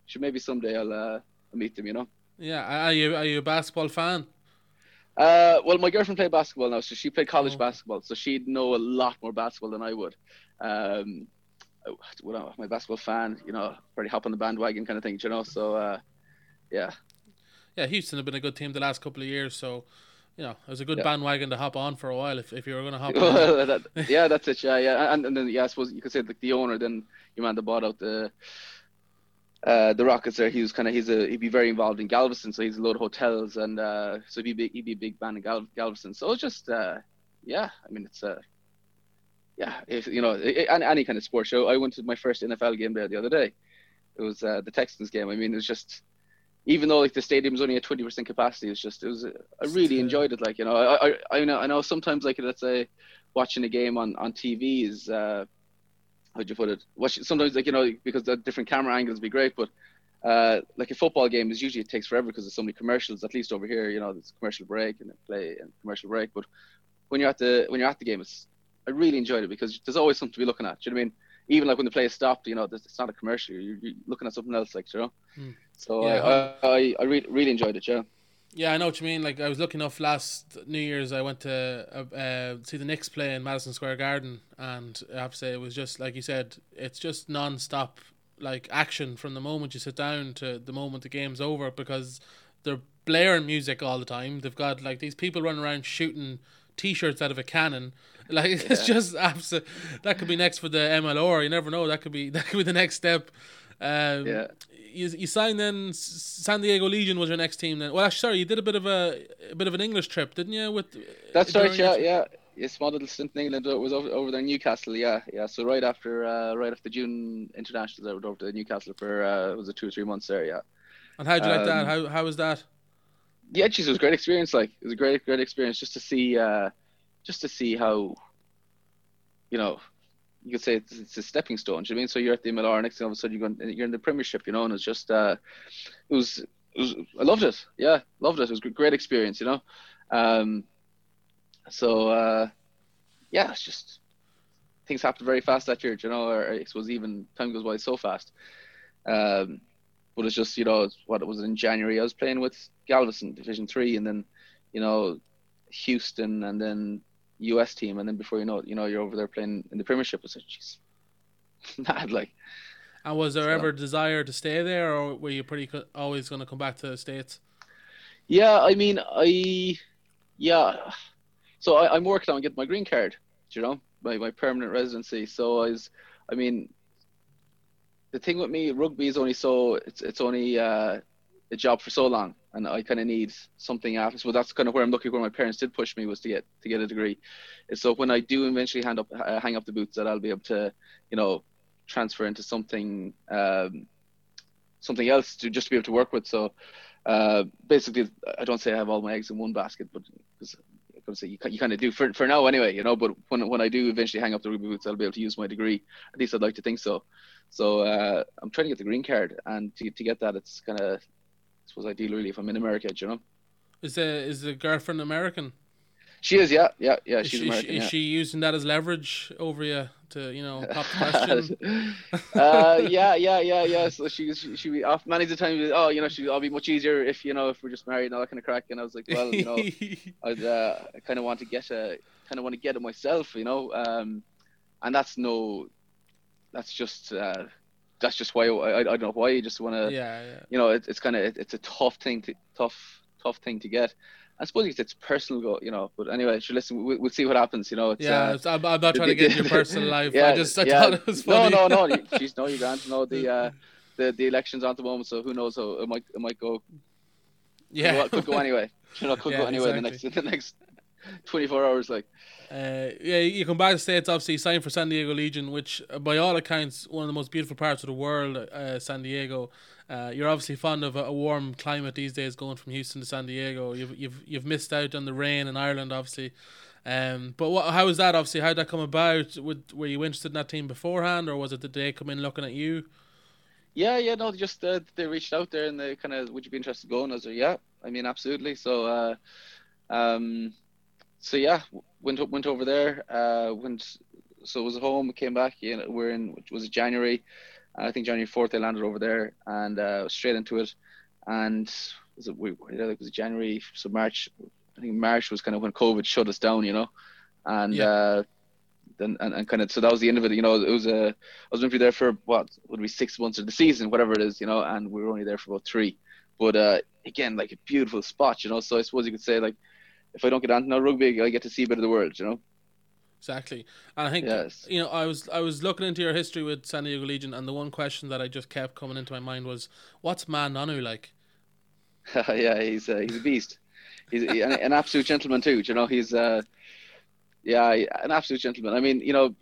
should maybe someday I'll uh, meet them, you know. yeah. Are you are you a basketball fan? Uh, well, my girlfriend played basketball now, so she played college Oh. basketball, so she'd know a lot more basketball than I would. Um, Well, I'm a basketball fan, you know, pretty hop on the bandwagon kind of thing, you know. So, uh, yeah, Yeah, Houston have been a good team the last couple of years, so you know it was a good Yeah. bandwagon to hop on for a while if, if you were going to hop on. That, yeah, that's it. Yeah, yeah, and, and then yeah, I suppose you could say like the owner, then your man that bought out the uh, the Rockets there. He was kind of he's a he'd be very involved in Galveston, so he's a load of hotels, and uh, so he'd be big, he'd be a big fan of Gal- Galveston. So it's just uh, yeah, I mean it's uh, yeah, if, you know, any, any kind of sports show. I went to my first NFL game there the other day. It was uh, the Texans game. I mean, it was just even though like the stadium was only at twenty percent capacity, it's just it was I really enjoyed it. Like you know, I I, I know I know sometimes like let's say watching a game on on TV is uh, how'd you put it? Watch sometimes like you know because the different camera angles be great, but uh, like a football game is usually it takes forever because there's so many commercials. At least over here, you know, there's commercial break and then play and commercial break. But when you're at the when you're at the game, it's I really enjoyed it because there's always something to be looking at. Do you know what I mean? Even like when the play stopped, you know, it's not a commercial. You're, you're looking at something else, like you know. Hmm. So Yeah. I, I I really really enjoyed it. Yeah. Yeah, I know what you mean. Like I was lucky enough last New Year's, I went to uh, uh, see the Knicks play in Madison Square Garden, and I have to say it was just like you said, it's just non-stop like action from the moment you sit down to the moment the game's over because they're blaring music all the time. They've got like these people running around shooting t-shirts out of a cannon. Like it's just absolute. That could be next for the MLR. You never know. That could be that could be the next step. Um, Yeah. you, you signed then San Diego Legion was your next team then. Well, actually, sorry, you did a bit of a a bit of an English trip, didn't you? With That's right. Yeah, trip? yeah. Yeah, small little stint in England. It was over, over there in Newcastle. Yeah, yeah. So right after uh, right after June internationals, I went over to Newcastle for uh, it was it two or three months there. Yeah. And how'd you like that? Um, How how was that? yeah, geez, it was a great experience. Like it was a great, great experience just to see, uh, just to see how, you know, you could say it's, it's a stepping stone. Do you know I mean? So you're at the MLR, next thing all of a sudden you're going, you're in the Premiership, you know, and it's just, uh, it was, it was, I loved it. Yeah, loved it. It was a great experience, you know. Um, so uh, yeah, it's just things happened very fast that year, you know, or I suppose even time goes by so fast. Um, but it's just you know what it was in January. I was playing with Galveston Division Three, and then you know Houston, and then U.S. team, and then before you know it, you know you're over there playing in the Premiership. It's like, jeez, mad like. And was there so- ever desire to stay there, or were you pretty co- always going to come back to the states? Yeah, I mean, I, yeah. So I, I'm working on getting my green card, you know, my, my permanent residency. So I was, I mean, the thing with me, rugby is only so, it's it's only uh, a job for so long, and I kind of need something after. So that's kind of where I'm looking. Where my parents did push me was to get to get a degree. And so when I do eventually hand up, uh, hang up the boots, that I'll be able to, you know, transfer into something, um, something else to just to be able to work with. So uh, basically, I don't say I have all my eggs in one basket, but because gonna say you, you kind of do for for now anyway, you know. But when when I do eventually hang up the rugby boots, I'll be able to use my degree. At least I'd like to think so. So uh, I'm trying to get the green card, and to to get that, it's kind of I suppose ideal really if I'm in America, do you know. Is the is the girlfriend American? She is, yeah, yeah, yeah. Is She's she, American. is yeah. she using that as leverage over you to you know pop the question? uh, yeah, yeah, yeah, yeah. So she, she, she be off many the time. Oh, you know, she, I'll be much easier if you know if we're just married and all that kind of crack. And I was like, well, you know, I'd, uh, I kind of want to get a, kind of want to get it myself, you know. Um, and that's no, that's just, uh, that's just why I, I don't know why you just want to, yeah, yeah. you know, it, it's kind of, it, it's a tough thing to, tough, tough thing to get. I suppose it's, it's personal, go, you know. But anyway, sure, listen, we'll, we'll see what happens, you know. Yeah, uh, I'm, I'm not trying to get in your personal life. I Yeah, just I yeah. thought it was funny. No, no, no. She's no, you can't. No, the uh, the the elections on at the moment, so who knows? So it might it might go. yeah, could go, could go anyway. You know, could Yeah, go anyway in the next the next twenty four hours. Like, Uh, yeah, you come back to the States, obviously, signed for San Diego Legion, which, by all accounts, one of the most beautiful parts of the world, uh, San Diego. Uh, you're obviously fond of a, a warm climate these days, going from Houston to San Diego. You've you've you've missed out on the rain in Ireland, obviously. Um, but what, how was that? Obviously, how did that come about? Would, were you interested in that team beforehand, or was it the day come in looking at you? yeah, yeah, no, just uh, they reached out there and they kind of, would you be interested in going? I was like, yeah, I mean, absolutely. So, uh, um, so yeah, went went over there. Uh, went so was home. Came back. You know, we're in. Was it January? I think January fourth. I landed over there and uh, straight into it. And was it? we- it was January. So March. I think March was kind of when COVID shut us down, you know, and Yeah. uh, then and, and kind of so that was the end of it. You know, it was a I was meant to be there for what would be six months of the season, whatever it is, you know, and we were only there for about three. But uh, again, like a beautiful spot, you know. So I suppose you could say like, if I don't get Anton rugby, I get to see a bit of the world, you know. Exactly, and I think Yes. you know I was I was looking into your history with San Diego Legion, and the one question that I just kept coming into my mind was, "What's Ma'a Nonu like?" yeah, he's uh, he's a beast. He's an, an absolute gentleman too. You know, he's uh, yeah, an absolute gentleman. I mean, you know,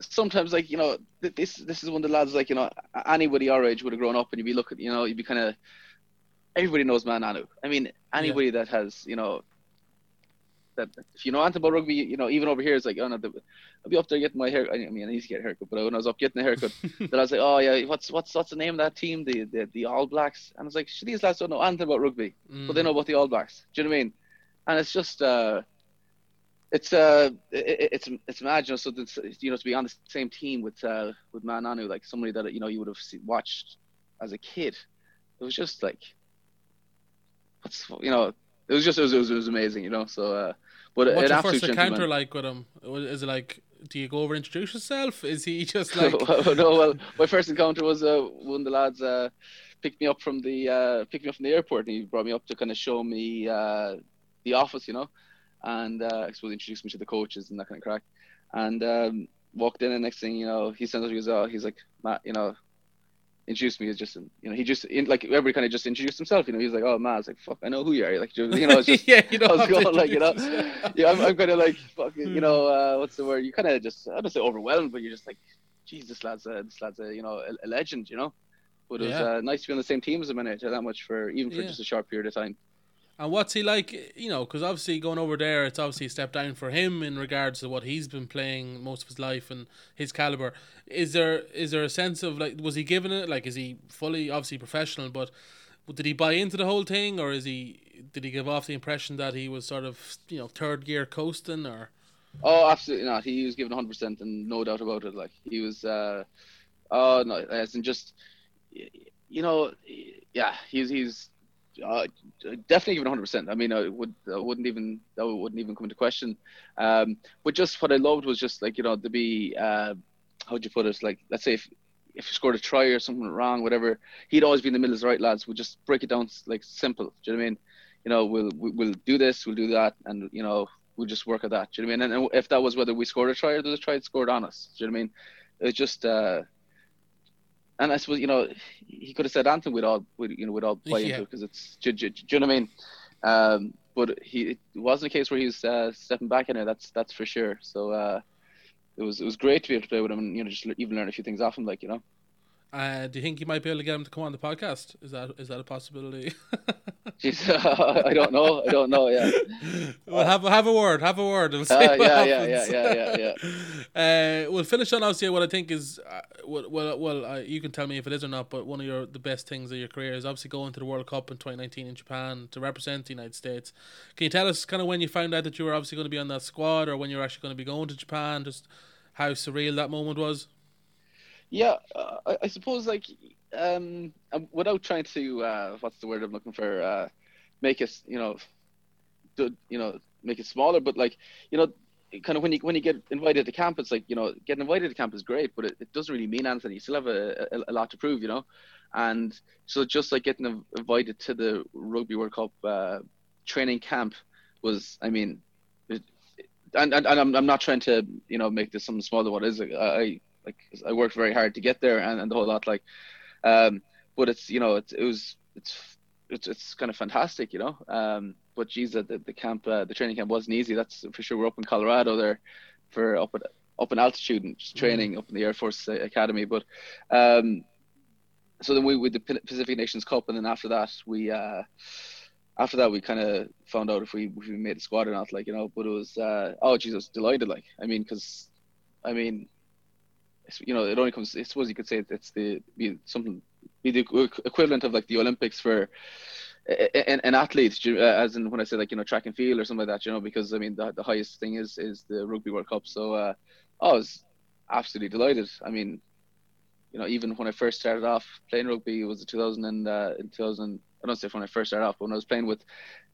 sometimes like you know, th- this this is one of the lads like you know, anybody our age would have grown up and you'd be looking, you know, you'd be kind of. Everybody knows Ma'a Nonu. I mean, anybody that has you know. That if you know anything about rugby, you know, even over here, it's like, oh no, the, I'll be up there getting my hair. I mean, I need to get a haircut, but when I was up getting a haircut, then I was like, oh yeah, what's what's what's the name of that team, the the, the All Blacks? And I was like, these lads don't know anything about rugby but they Mm. know about the All Blacks. Do you know what I mean? And it's just, uh, it's uh, it, it's it's mad, you know. So that's, you know, to be on the same team with uh, with Ma'a Nonu, like somebody that you know you would have watched as a kid, it was just like, what's you know, it was just it was it was, it was amazing, you know. So, uh, but What's your first encounter gentleman. like with him? Is it like, do you go over and introduce yourself? Is he just like, no, well, my first encounter was uh, of the lads uh, picked me up from the uh, picked me up from the airport, and he brought me up to kind of show me uh, the office, you know, and uh, I suppose introduced me to the coaches and that kind of crack, and um, walked in, and next thing you know, he sends out, he goes, oh, he's like, Matt, you know, introduced me as just, you know, he just in, like everybody kind of just introduced himself, you know, he's like, oh, man," I was like, fuck, I know who you are, like, you know, it's just. yeah, you know, I was going like, you know, yeah, I'm, I'm kind of like, fucking, Hmm. you know, uh, what's the word? You kind of just, I don't say overwhelmed, but you're just like, geez, this lad's a, this lad's a, you know, a, a legend, you know. But it was uh, nice to be on the same team as him, and I tell that much for even for Yeah. just a short period of time. And what's he like? You know, because obviously going over there, it's obviously a step down for him in regards to what he's been playing most of his life and his caliber. Is there is there a sense of like, was he given it? Like, is he fully obviously professional? But did he buy into the whole thing, or is he did he give off the impression that he was sort of you know third gear coasting, or Oh, absolutely not. He was given 100, percent and no doubt about it. Like he was, uh, oh no, as in just, you know, yeah, he's he's uh, definitely even 100. percent I mean, I would I wouldn't even that wouldn't even come into question. Um, but just what I loved was just like you know to be, uh, how'd you put it? Like let's say if if you scored a try or something wrong, whatever, he'd always be in the middle of the right lads. Would just break it down like simple. Do you know what I mean? You know, we'll we- we'll do this, we'll do that, and you know we'll just work at that. Do you know what I mean? And, and if that was whether we scored a try or a try it scored on us, do you know what I mean? It's just, uh, and I suppose you know he could have said anything we'd all, we'd, you know, we'd all buy Yeah. into because it's, do, do, do you know what I mean? Um, but he it wasn't a case where he was uh, stepping back in it. That's that's for sure. So uh, it was it was great to be able to play with him and you know just even learn a few things off him, like you know. Uh, do you think you might be able to get him to come on the podcast? Is that is that a possibility? Jeez, I don't know. I don't know. Yeah. well, have have a word. Have a word. We'll Uh, yeah, yeah, happens. yeah, yeah, yeah, Uh, we'll finish on obviously what I think is uh, well, well, well uh, you can tell me if it is or not. But one of your the best things of your career is obviously going to the World Cup in 2019 in Japan to represent the United States. Can you tell us kind of when you found out that you were obviously going to be on that squad, or when you were actually going to be going to Japan? Just how surreal that moment was. Yeah, uh, I, I suppose like um, um, without trying to uh, what's the word I'm looking for, uh, make it you know, do, you know, make it smaller. But like you know, kind of when you when you get invited to camp, it's like you know, getting invited to camp is great, but it, it doesn't really mean anything. You still have a, a, a lot to prove, you know. And so just like getting invited to the Rugby World Cup uh, training camp was, I mean, it, and, and, and I'm, I'm not trying to you know make this something smaller What is it I like I worked very hard to get there and, and the whole lot like um but it's you know it's it was it's it's it's kind of fantastic you know? Um but geez the, the camp uh, the training camp wasn't easy. That's for sure. We're up in Colorado there for up at up in altitude and just training up in the Air Force uh, Academy but um so then we with the Pacific Nations Cup and then after that we uh after that we kind of found out if we if we made the squad or not like you know but it was uh oh Jesus delighted like I mean because I mean you know, it only comes. I suppose you could say it's the be something be the equivalent of like the Olympics for an, an athlete, uh, as in when I say like you know track and field or something like that, you know, because I mean the, the highest thing is is the Rugby World Cup. So uh, I was absolutely delighted. I mean, you know, even when I first started off playing rugby, it was in 2000 and uh, in 2000 I don't say when I first started off, but when I was playing with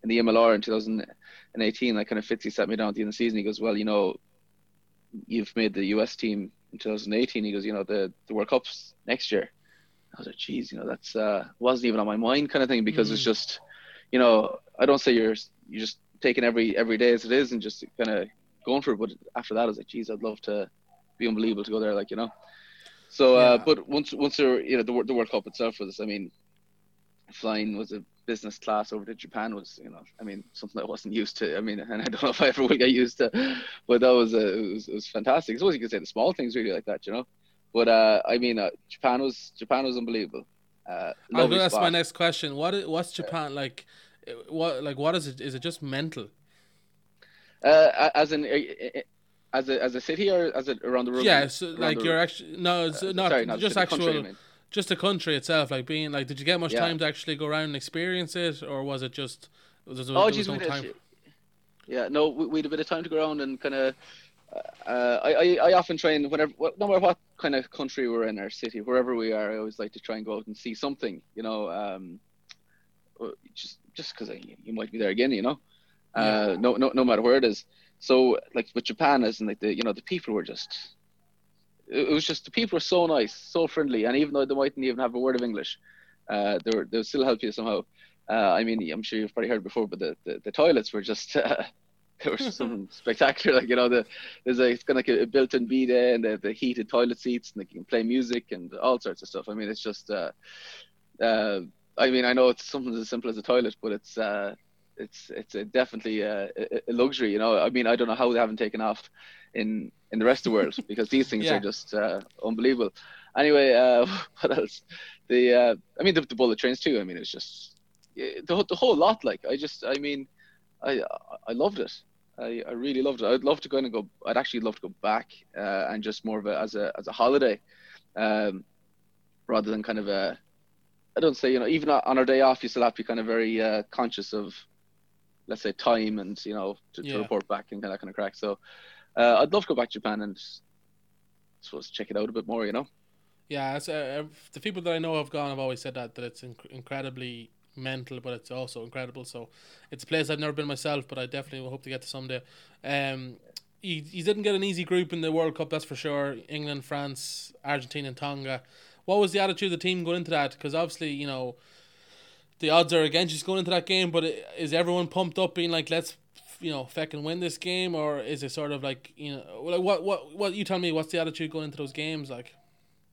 in the MLR in 2018, like kind of Fitzy sat me down at the end of the season. He goes, "Well, you know, you've made the US team in 2018." He goes, "You know, the the World Cup's next year." I was like, "Geez, you know, that's uh, wasn't even on my mind, kind of thing, because mm. it's just, you know, I don't say you're you're just taking every every day as it is and just kind of going for it. But after that, I was like, "Geez, I'd love to be unbelievable to go there, like you know." So, uh, yeah. uh, but once once they're you know the the World Cup itself was, I mean, flying was a business class over to Japan was you know I mean something I wasn't used to. I mean, and I don't know if I ever will get used to, but that was uh, it was it was fantastic. I suppose you could say the small things really like that, you know. But uh, I mean, uh, Japan was Japan was unbelievable. Uh. That's my next question. What is, what's Japan like? What like what is it? Is it just mental? Uh, as in uh, as a as a city or as it around the world? Yeah, so like you're actually no, it's uh, not, sorry, not just actual. Country, just the country itself, like being like, did you get much yeah. time to actually go around and experience it, or was it just? Was oh, geez, no time? Yeah, no, we, we had a bit of time to go around and kind of. Uh, I, I I often try and whenever no matter what kind of country we're in or city wherever we are I always like to try and go out and see something you know um, just just because you might be there again you know uh, yeah. no no no matter where it is so like with Japan, as in like the you know the people were just it was just the people were so nice, so friendly, and even though they mightn't even have a word of English, uh, they were they would still help you somehow. Uh, I mean, I'm sure you've probably heard before, but the, the, the toilets were just uh, they were something spectacular. Like you know, the there's a it's kind of like a, built-in bidet and the, the heated toilet seats, and they can play music and all sorts of stuff. I mean, it's just. Uh, uh, I mean, I know it's something as simple as a toilet, but it's uh, it's it's a definitely a, a, luxury. You know, I mean, I don't know how they haven't taken off in in the rest of the world because these things yeah. are just uh, unbelievable. Anyway, uh, what else? The uh, I mean, the, the bullet trains too. I mean, it's just the the whole lot. Like, I just, I mean, I I loved it. I, I really loved it. I'd love to go and go. I'd actually love to go back uh, and just more of a as a as a holiday, um, rather than kind of a. I don't say you know even on our day off you still have to be kind of very uh, conscious of let's say time and you know to, yeah. to report back and that kind of crack. So uh, I'd love to go back to Japan and I suppose check it out a bit more. You know. Yeah, uh, the people that I know have gone have always said that that it's inc- incredibly mental, but it's also incredible. So it's a place I've never been myself, but I definitely will hope to get to someday. Um, he, he didn't get an easy group in the World Cup, that's for sure. England, France, Argentina, and Tonga. What was the attitude of the team going into that? Because obviously, you know, the odds are against just going into that game, but is everyone pumped up, being like, let's you know, fucking win this game, or is it sort of like you know, like what what what you tell me? What's the attitude going into those games like?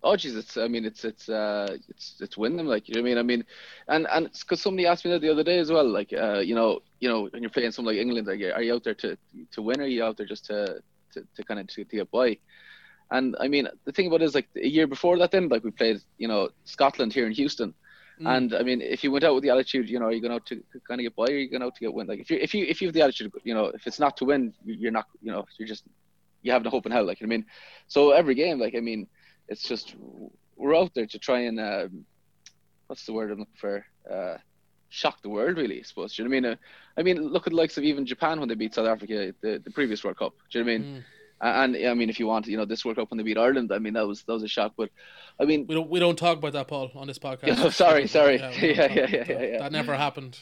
Oh jeez, it's I mean it's it's uh it's it's win them like you know what I mean I mean, and and because somebody asked me that the other day as well like uh you know you know when you're playing something like England like are you out there to to win or are you out there just to to, to kind of to, to get by, and I mean the thing about it is like a year before that then like we played you know Scotland here in Houston, Mm. And I mean, if you went out with the attitude, you know, are you going out to kind of get by, or are you going out to get win? Like if you if you if you have the attitude, you know, if it's not to win, you're not, you know, you're just you have no hope in hell. Like I mean, so every game, like I mean, it's just we're out there to try and um, what's the word I'm looking for? Uh, shock the world, really. I suppose. Do you know what I mean? Uh, I mean, look at the likes of even Japan when they beat South Africa the, the previous World Cup. Do you know what I mean? Mm. And, I mean, if you want, you know, this World Cup when they beat Ireland, I mean, that was that was a shock. But I mean, we don't we don't talk about that, Paul, on this podcast. You know, sorry, sorry. yeah, yeah, yeah, yeah, yeah, yeah, That never happened.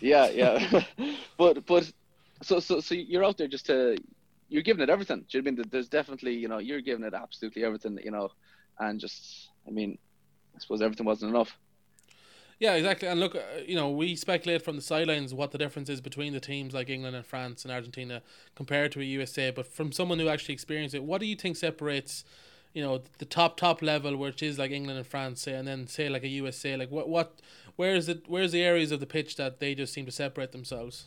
Yeah, yeah. but but so so so you're out there just to you're giving it everything. Do you know I mean? There's definitely you know you're giving it absolutely everything. You know, and just I mean, I suppose everything wasn't enough. Yeah, exactly. And look, uh, you know, we speculate from the sidelines what the difference is between the teams like England and France and Argentina compared to a USA. But from someone who actually experienced it, what do you think separates, you know, the top top level, which is like England and France, say, and then say like a USA? Like what what where is it? Where's the areas of the pitch that they just seem to separate themselves?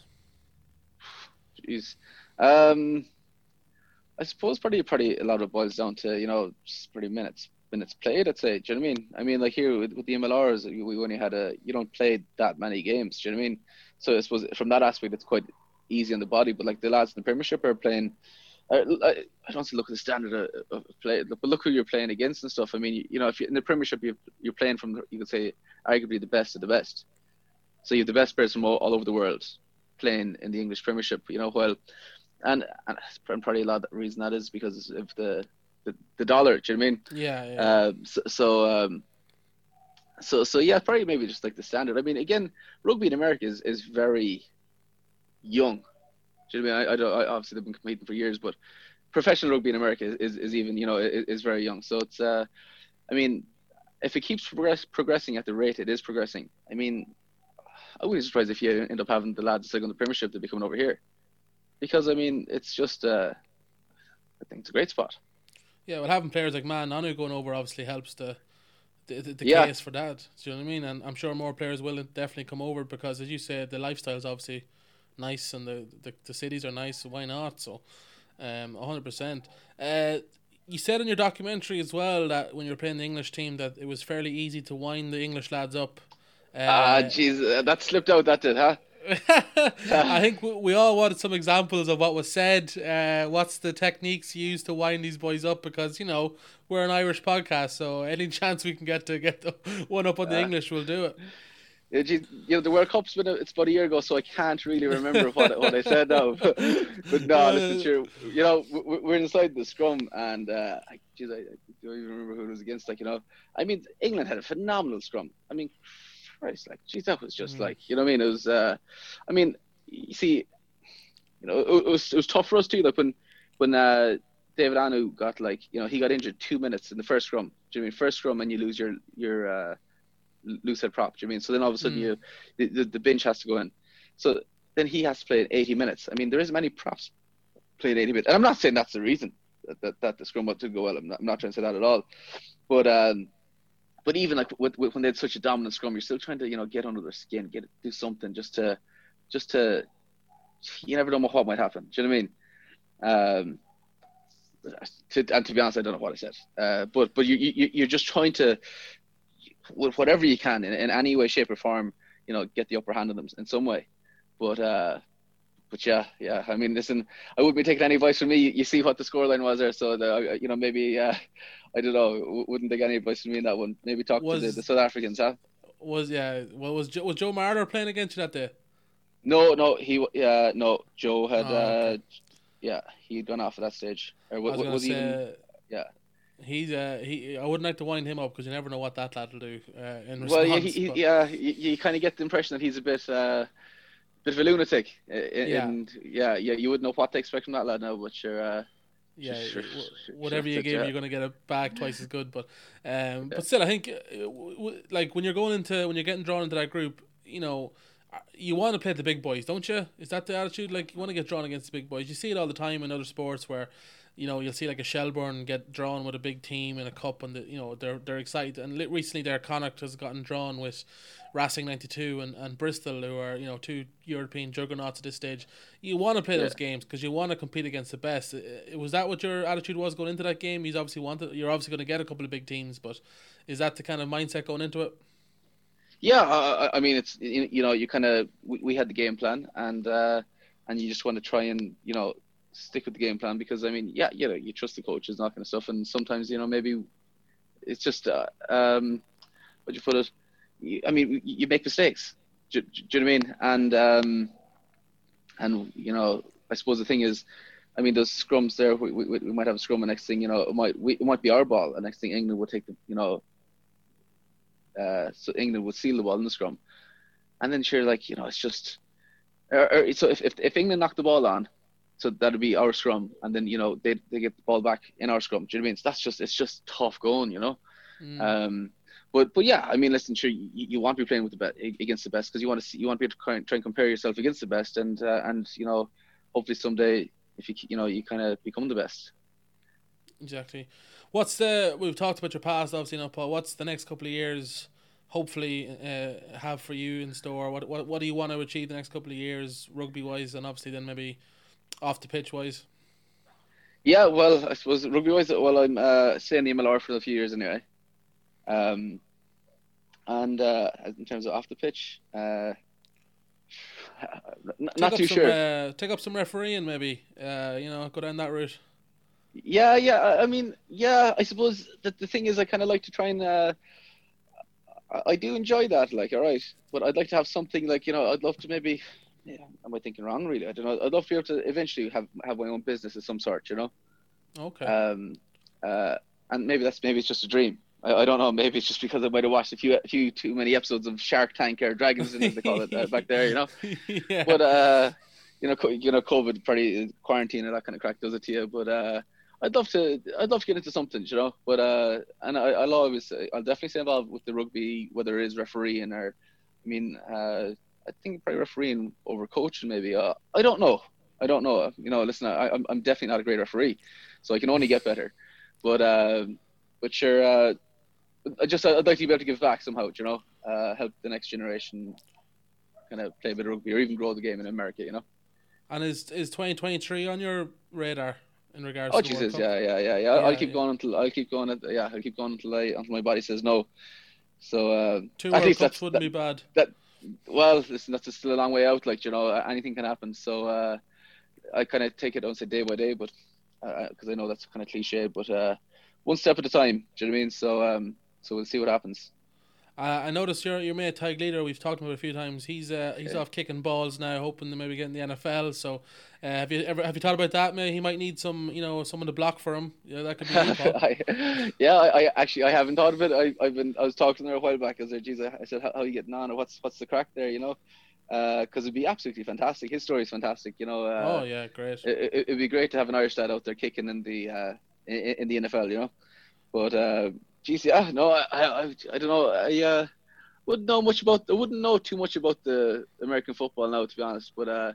Jeez, um, I suppose probably probably a lot of it boils down to you know just pretty minutes minutes played, I'd say. Do you know what I mean? I mean, like here with, with the MLRs, we only had a you don't play that many games. Do you know what I mean? So I suppose from that aspect, it's quite easy on the body. But like the lads in the Premiership are playing. I, I don't look at the standard of, play, but look who you're playing against and stuff. I mean, you, you know, if you're in the Premiership, you you're playing from you could say arguably the best of the best. So you have the best players from all, all over the world playing in the English Premiership. You know, well, and and probably a lot of the reason that is because of the the, the dollar. Do you know what I mean? Yeah. yeah. Uh, so, so um, so so yeah, probably maybe just like the standard. I mean, again, rugby in America is, is very young. Do you know what I mean? I, I don't. I, obviously, they've been competing for years, but professional rugby in America is, is, is even you know is, is, very young. So it's uh, I mean, if it keeps progress progressing at the rate it is progressing, I mean, I wouldn't be surprised if you end up having the lads still on the Premiership to be coming over here, because I mean, it's just uh, I think it's a great spot. Yeah, well, having players like Ma'a Nonu going over obviously helps the the, the, the yeah. case for that. Do you know what I mean? And I'm sure more players will definitely come over because, as you said, the lifestyle is obviously nice and the, the, the cities are nice. So why not? So, um, hundred percent. Uh, you said in your documentary as well that when you were playing the English team that it was fairly easy to wind the English lads up. Ah, uh, jeez, that slipped out. That did, huh? I think we all wanted some examples of what was said. Uh, what's the techniques used to wind these boys up? Because you know we're an Irish podcast, so any chance we can get to get the one up on the uh, English, we'll do it. Yeah, you know the World Cup's been a, it's about a year ago, so I can't really remember what what I said now. but no, listen, sure. You know, we're inside the scrum, and uh, I, geez, I, I don't even remember who it was against. Like you know, I mean, England had a phenomenal scrum. I mean, Christ, like, geez, that was just mm. like, you know what I mean? It was, uh, I mean, you see, you know, it, it, was it was tough for us too. Like when when uh, David Ainu'u got like, you know, he got injured two minutes in the first scrum. Do you mean first scrum and you lose your your uh, loose head prop? Do you mean? So then all of a sudden mm. you the, the, the bench has to go in. So then he has to play 80 minutes. I mean, there isn't many props playing 80 minutes, and I'm not saying that's the reason that that, that the scrum didn't go well. I'm not, I'm not trying to say that at all, but um, but even like with, with, when they had such a dominant scrum, you're still trying to you know get under their skin, get do something just to just to you never know what might happen. Do you know what I mean? Um, to, and to be honest, I don't know what I said. Uh, but but you, you you're just trying to whatever you can in, in any way, shape, or form, you know, get the upper hand on them in some way. But uh, but yeah, yeah. I mean, listen, I wouldn't be taking any advice from me. You, you see what the scoreline was there, so the, you know maybe uh, I don't know. Wouldn't take any advice from me in that one. Maybe talk was, to the, the, South Africans, huh? Was yeah. Well, was Joe, was Joe Marler playing against you that day? No, no. He yeah no. Joe had oh, okay. uh, yeah he'd gone off at that stage. Or was, was, say, he? Even, yeah. He's uh he I wouldn't like to wind him up because you never know what that lad will do. Uh, in response, well, yeah, he, yeah, you, you kind of get the impression that he's a bit uh bit of a lunatic. yeah. And yeah, yeah, you wouldn't know what to expect from that lad now, but you're. Uh, yeah, sure, whatever you give, you're going to get it back twice as good. But, um, yeah. but still, I think, uh, like when you're going into when you're getting drawn into that group, you know, uh, you want to play the big boys, don't you? Is that the attitude? Like you want to get drawn against the big boys. You see it all the time in other sports where you know, you'll see like a Shelbourne get drawn with a big team in a cup, and the, you know they're they're excited. And recently, their Connacht has gotten drawn with Racing ninety two and, and Bristol, who are you know two European juggernauts at this stage. You want to play yeah. those games because you want to compete against the best. Was that what your attitude was going into that game? He's obviously wanted. You're obviously going to get a couple of big teams, but is that the kind of mindset going into it? Yeah, uh, I mean, it's you know, you kind of we, we had the game plan, and uh, and you just want to try and you know stick with the game plan because I mean, yeah, you know, you trust the coaches, that kind of stuff, and sometimes you know maybe it's just uh, um, what you put it. I mean, you make mistakes. Do, do, do you know what I mean? And um, and you know, I suppose the thing is, I mean, those scrums there, we, we, we might have a scrum, and next thing you know, it might we, it might be our ball, and next thing England would take the, you know, uh, so England would seal the ball in the scrum, and then sure, like you know, it's just, or, or, so if, if if England knock the ball on, so that'll be our scrum, and then you know they they get the ball back in our scrum. Do you know what I mean? So that's just it's just tough going, you know. Mm. Um, but but yeah, I mean, listen, sure, you, you want to be playing with the best against the best because you want to see, you want to be able to try and compare yourself against the best, and uh, and you know, hopefully someday if you you know you kind of become the best. Exactly. What's the we've talked about your past, obviously, not Paul. What's the next couple of years? Hopefully, uh, have for you in store. What what what do you want to achieve the next couple of years, rugby wise, and obviously then maybe off the pitch wise? Yeah, well, I suppose rugby wise, well, I'm uh, staying in the MLR for a few years anyway. Um, and uh, in terms of off the pitch, uh, not too some, sure. Uh, take up some refereeing, maybe. Uh, you know, go down that route. Yeah, yeah. I mean, yeah. I suppose that the thing is, I kind of like to try and. Uh, I do enjoy that, like, all right, but I'd like to have something like you know, I'd love to maybe yeah, am I thinking wrong? Really, I don't know. I'd love to be able to eventually have have my own business of some sort, you know. Okay. Um, uh, and maybe that's maybe it's just a dream. I, I don't know. Maybe it's just because I might have watched a few a few too many episodes of Shark Tank or Dragons as they call it uh, back there. You know. yeah. But uh, you know, co- you know, COVID, pretty quarantine and that kind of crack does it to you. But uh, I'd love to, I'd love to get into something, you know. But uh, and I, I'll always, I'll definitely stay involved with the rugby, whether it is refereeing or, I mean, uh, I think probably refereeing over coaching maybe. Uh, I don't know. I don't know. You know, listen, I, I'm, I'm definitely not a great referee, so I can only get better. But, uh, but sure, uh, just I'd like to be able to give back somehow, you know, uh, help the next generation kind of play a bit of rugby or even grow the game in America, you know. And is is 2023 on your radar in regards Oh to Jesus, yeah, yeah, yeah, yeah. I'll keep going until I'll keep going. At, yeah, I'll keep going until I until my body says no. So uh, Two at World least Cups that's wouldn't be bad. That well. Listen, that's still a long way out. Like you know, anything can happen. So uh, I kind of take it, I don't say day by day, but because I know that's kind of cliche, but uh, one step at a time. Do you know what I mean? So um, so we'll see what happens. Uh, I noticed your your mate Tadhg Leader. We've talked about a few times. He's uh, he's Yeah. off kicking balls now, hoping to maybe get in the NFL. So, uh, have you ever have you thought about that? Maybe he might need some, you know, someone to block for him. Yeah, that could be. I, yeah, I, I actually I haven't thought of it. I, I've been I was talking to her a while back. I was like, geez, I, I said, how, how are you getting on? Or what's what's the crack there? You know, because it'd be absolutely fantastic. His story is fantastic. You know, uh, oh yeah, great. it, it'd be great to have an Irish dad out there kicking in the uh, in, in the NFL. You know, but uh, geez, yeah, no, I I, I, don't know. I uh, wouldn't know much about. I wouldn't know too much about the American football now, to be honest. But uh,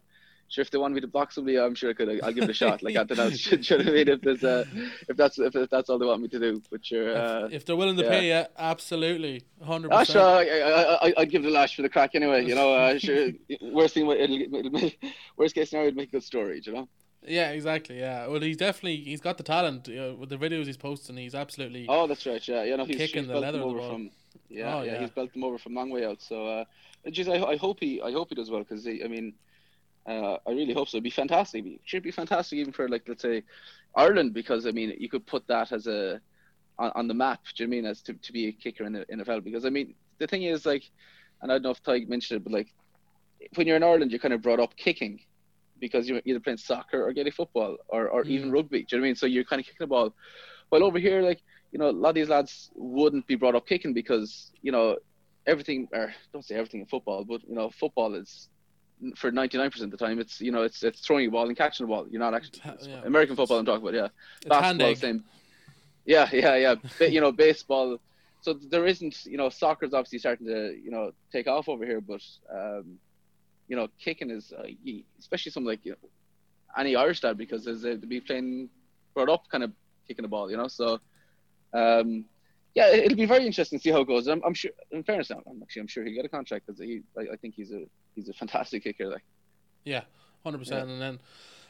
sure, if they want me to block somebody, I'm sure I could. I'll give it a shot. Like I don't know. Know what I mean? If there's uh, if that's if, if that's all they want me to do, but sure. Uh, if, if they're willing to yeah. pay you, absolutely, hundred Ah, percent. sure, I, I, I'd give the lash for the crack anyway. You know, uh, sure. Worst thing, it'll, it'll make, worst case scenario, it'd make a good story. You know. Yeah, exactly. Yeah. Well, he's definitely he's got the talent. You know, with the videos he's posting, he's absolutely. Oh, that's right. Yeah, you know, he's, Kicking he's the leather of the ball. from. Yeah, Oh, yeah, yeah. he's built them over from long way out. So, uh, geez, I, I hope he, I hope he does well because I mean, uh, I really hope so. It'd be fantastic. It should be fantastic even for like let's say Ireland because I mean you could put that as a on, on the map. Do you know I mean as to, to be a kicker in the NFL? Because I mean the thing is like, and I don't know if Tadhg mentioned it, but like when you're in Ireland, you're kind of brought up kicking because you're either playing soccer or Gaelic football or, or even Mm. rugby. Do you know what I mean? So you're kind of kicking the ball. While over here, like you know, a lot of these lads wouldn't be brought up kicking because you know everything, or don't say everything in football, but you know, football is for 99% of the time it's you know it's it's throwing a ball and catching a ball. You're not actually yeah. American football. I'm talking about, yeah. It's Basketball, same. Yeah, yeah, yeah. Ba- you know, baseball. So there isn't, you know, soccer's obviously starting to, you know, take off over here, but, um, you know, kicking is, uh, especially some like, you know, any Irish dad because there's a, to be playing, brought up kind of kicking the ball, you know. So, um, yeah, it- it'll be very interesting to see how it goes. I'm, I'm sure. In fairness, I'm I'm actually I'm sure he'll get a contract because he, I, I think he's a he's a fantastic kicker. Like, Yeah, hundred percent. And then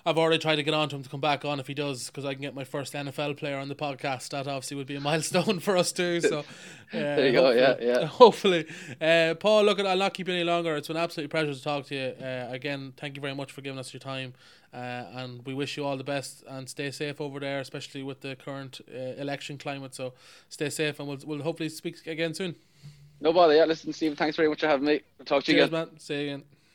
I've already tried to get on to him to come back on if he does, because I can get my first NFL player on the podcast. That obviously would be a milestone for us too. So uh, There you go, yeah, hopefully- yeah. Hopefully, uh, Paul. Look, I'll not keep you any longer. It's been an absolute pleasure to talk to you. Uh, again, thank you very much for giving us your time, uh, and we wish you all the best and stay safe over there, especially with the current uh, election climate. So stay safe, and we'll we'll hopefully speak again soon. no bother. Yeah, listen, Steve. Thanks very much for having me. I'll talk to you Cheers, again. man. See you again.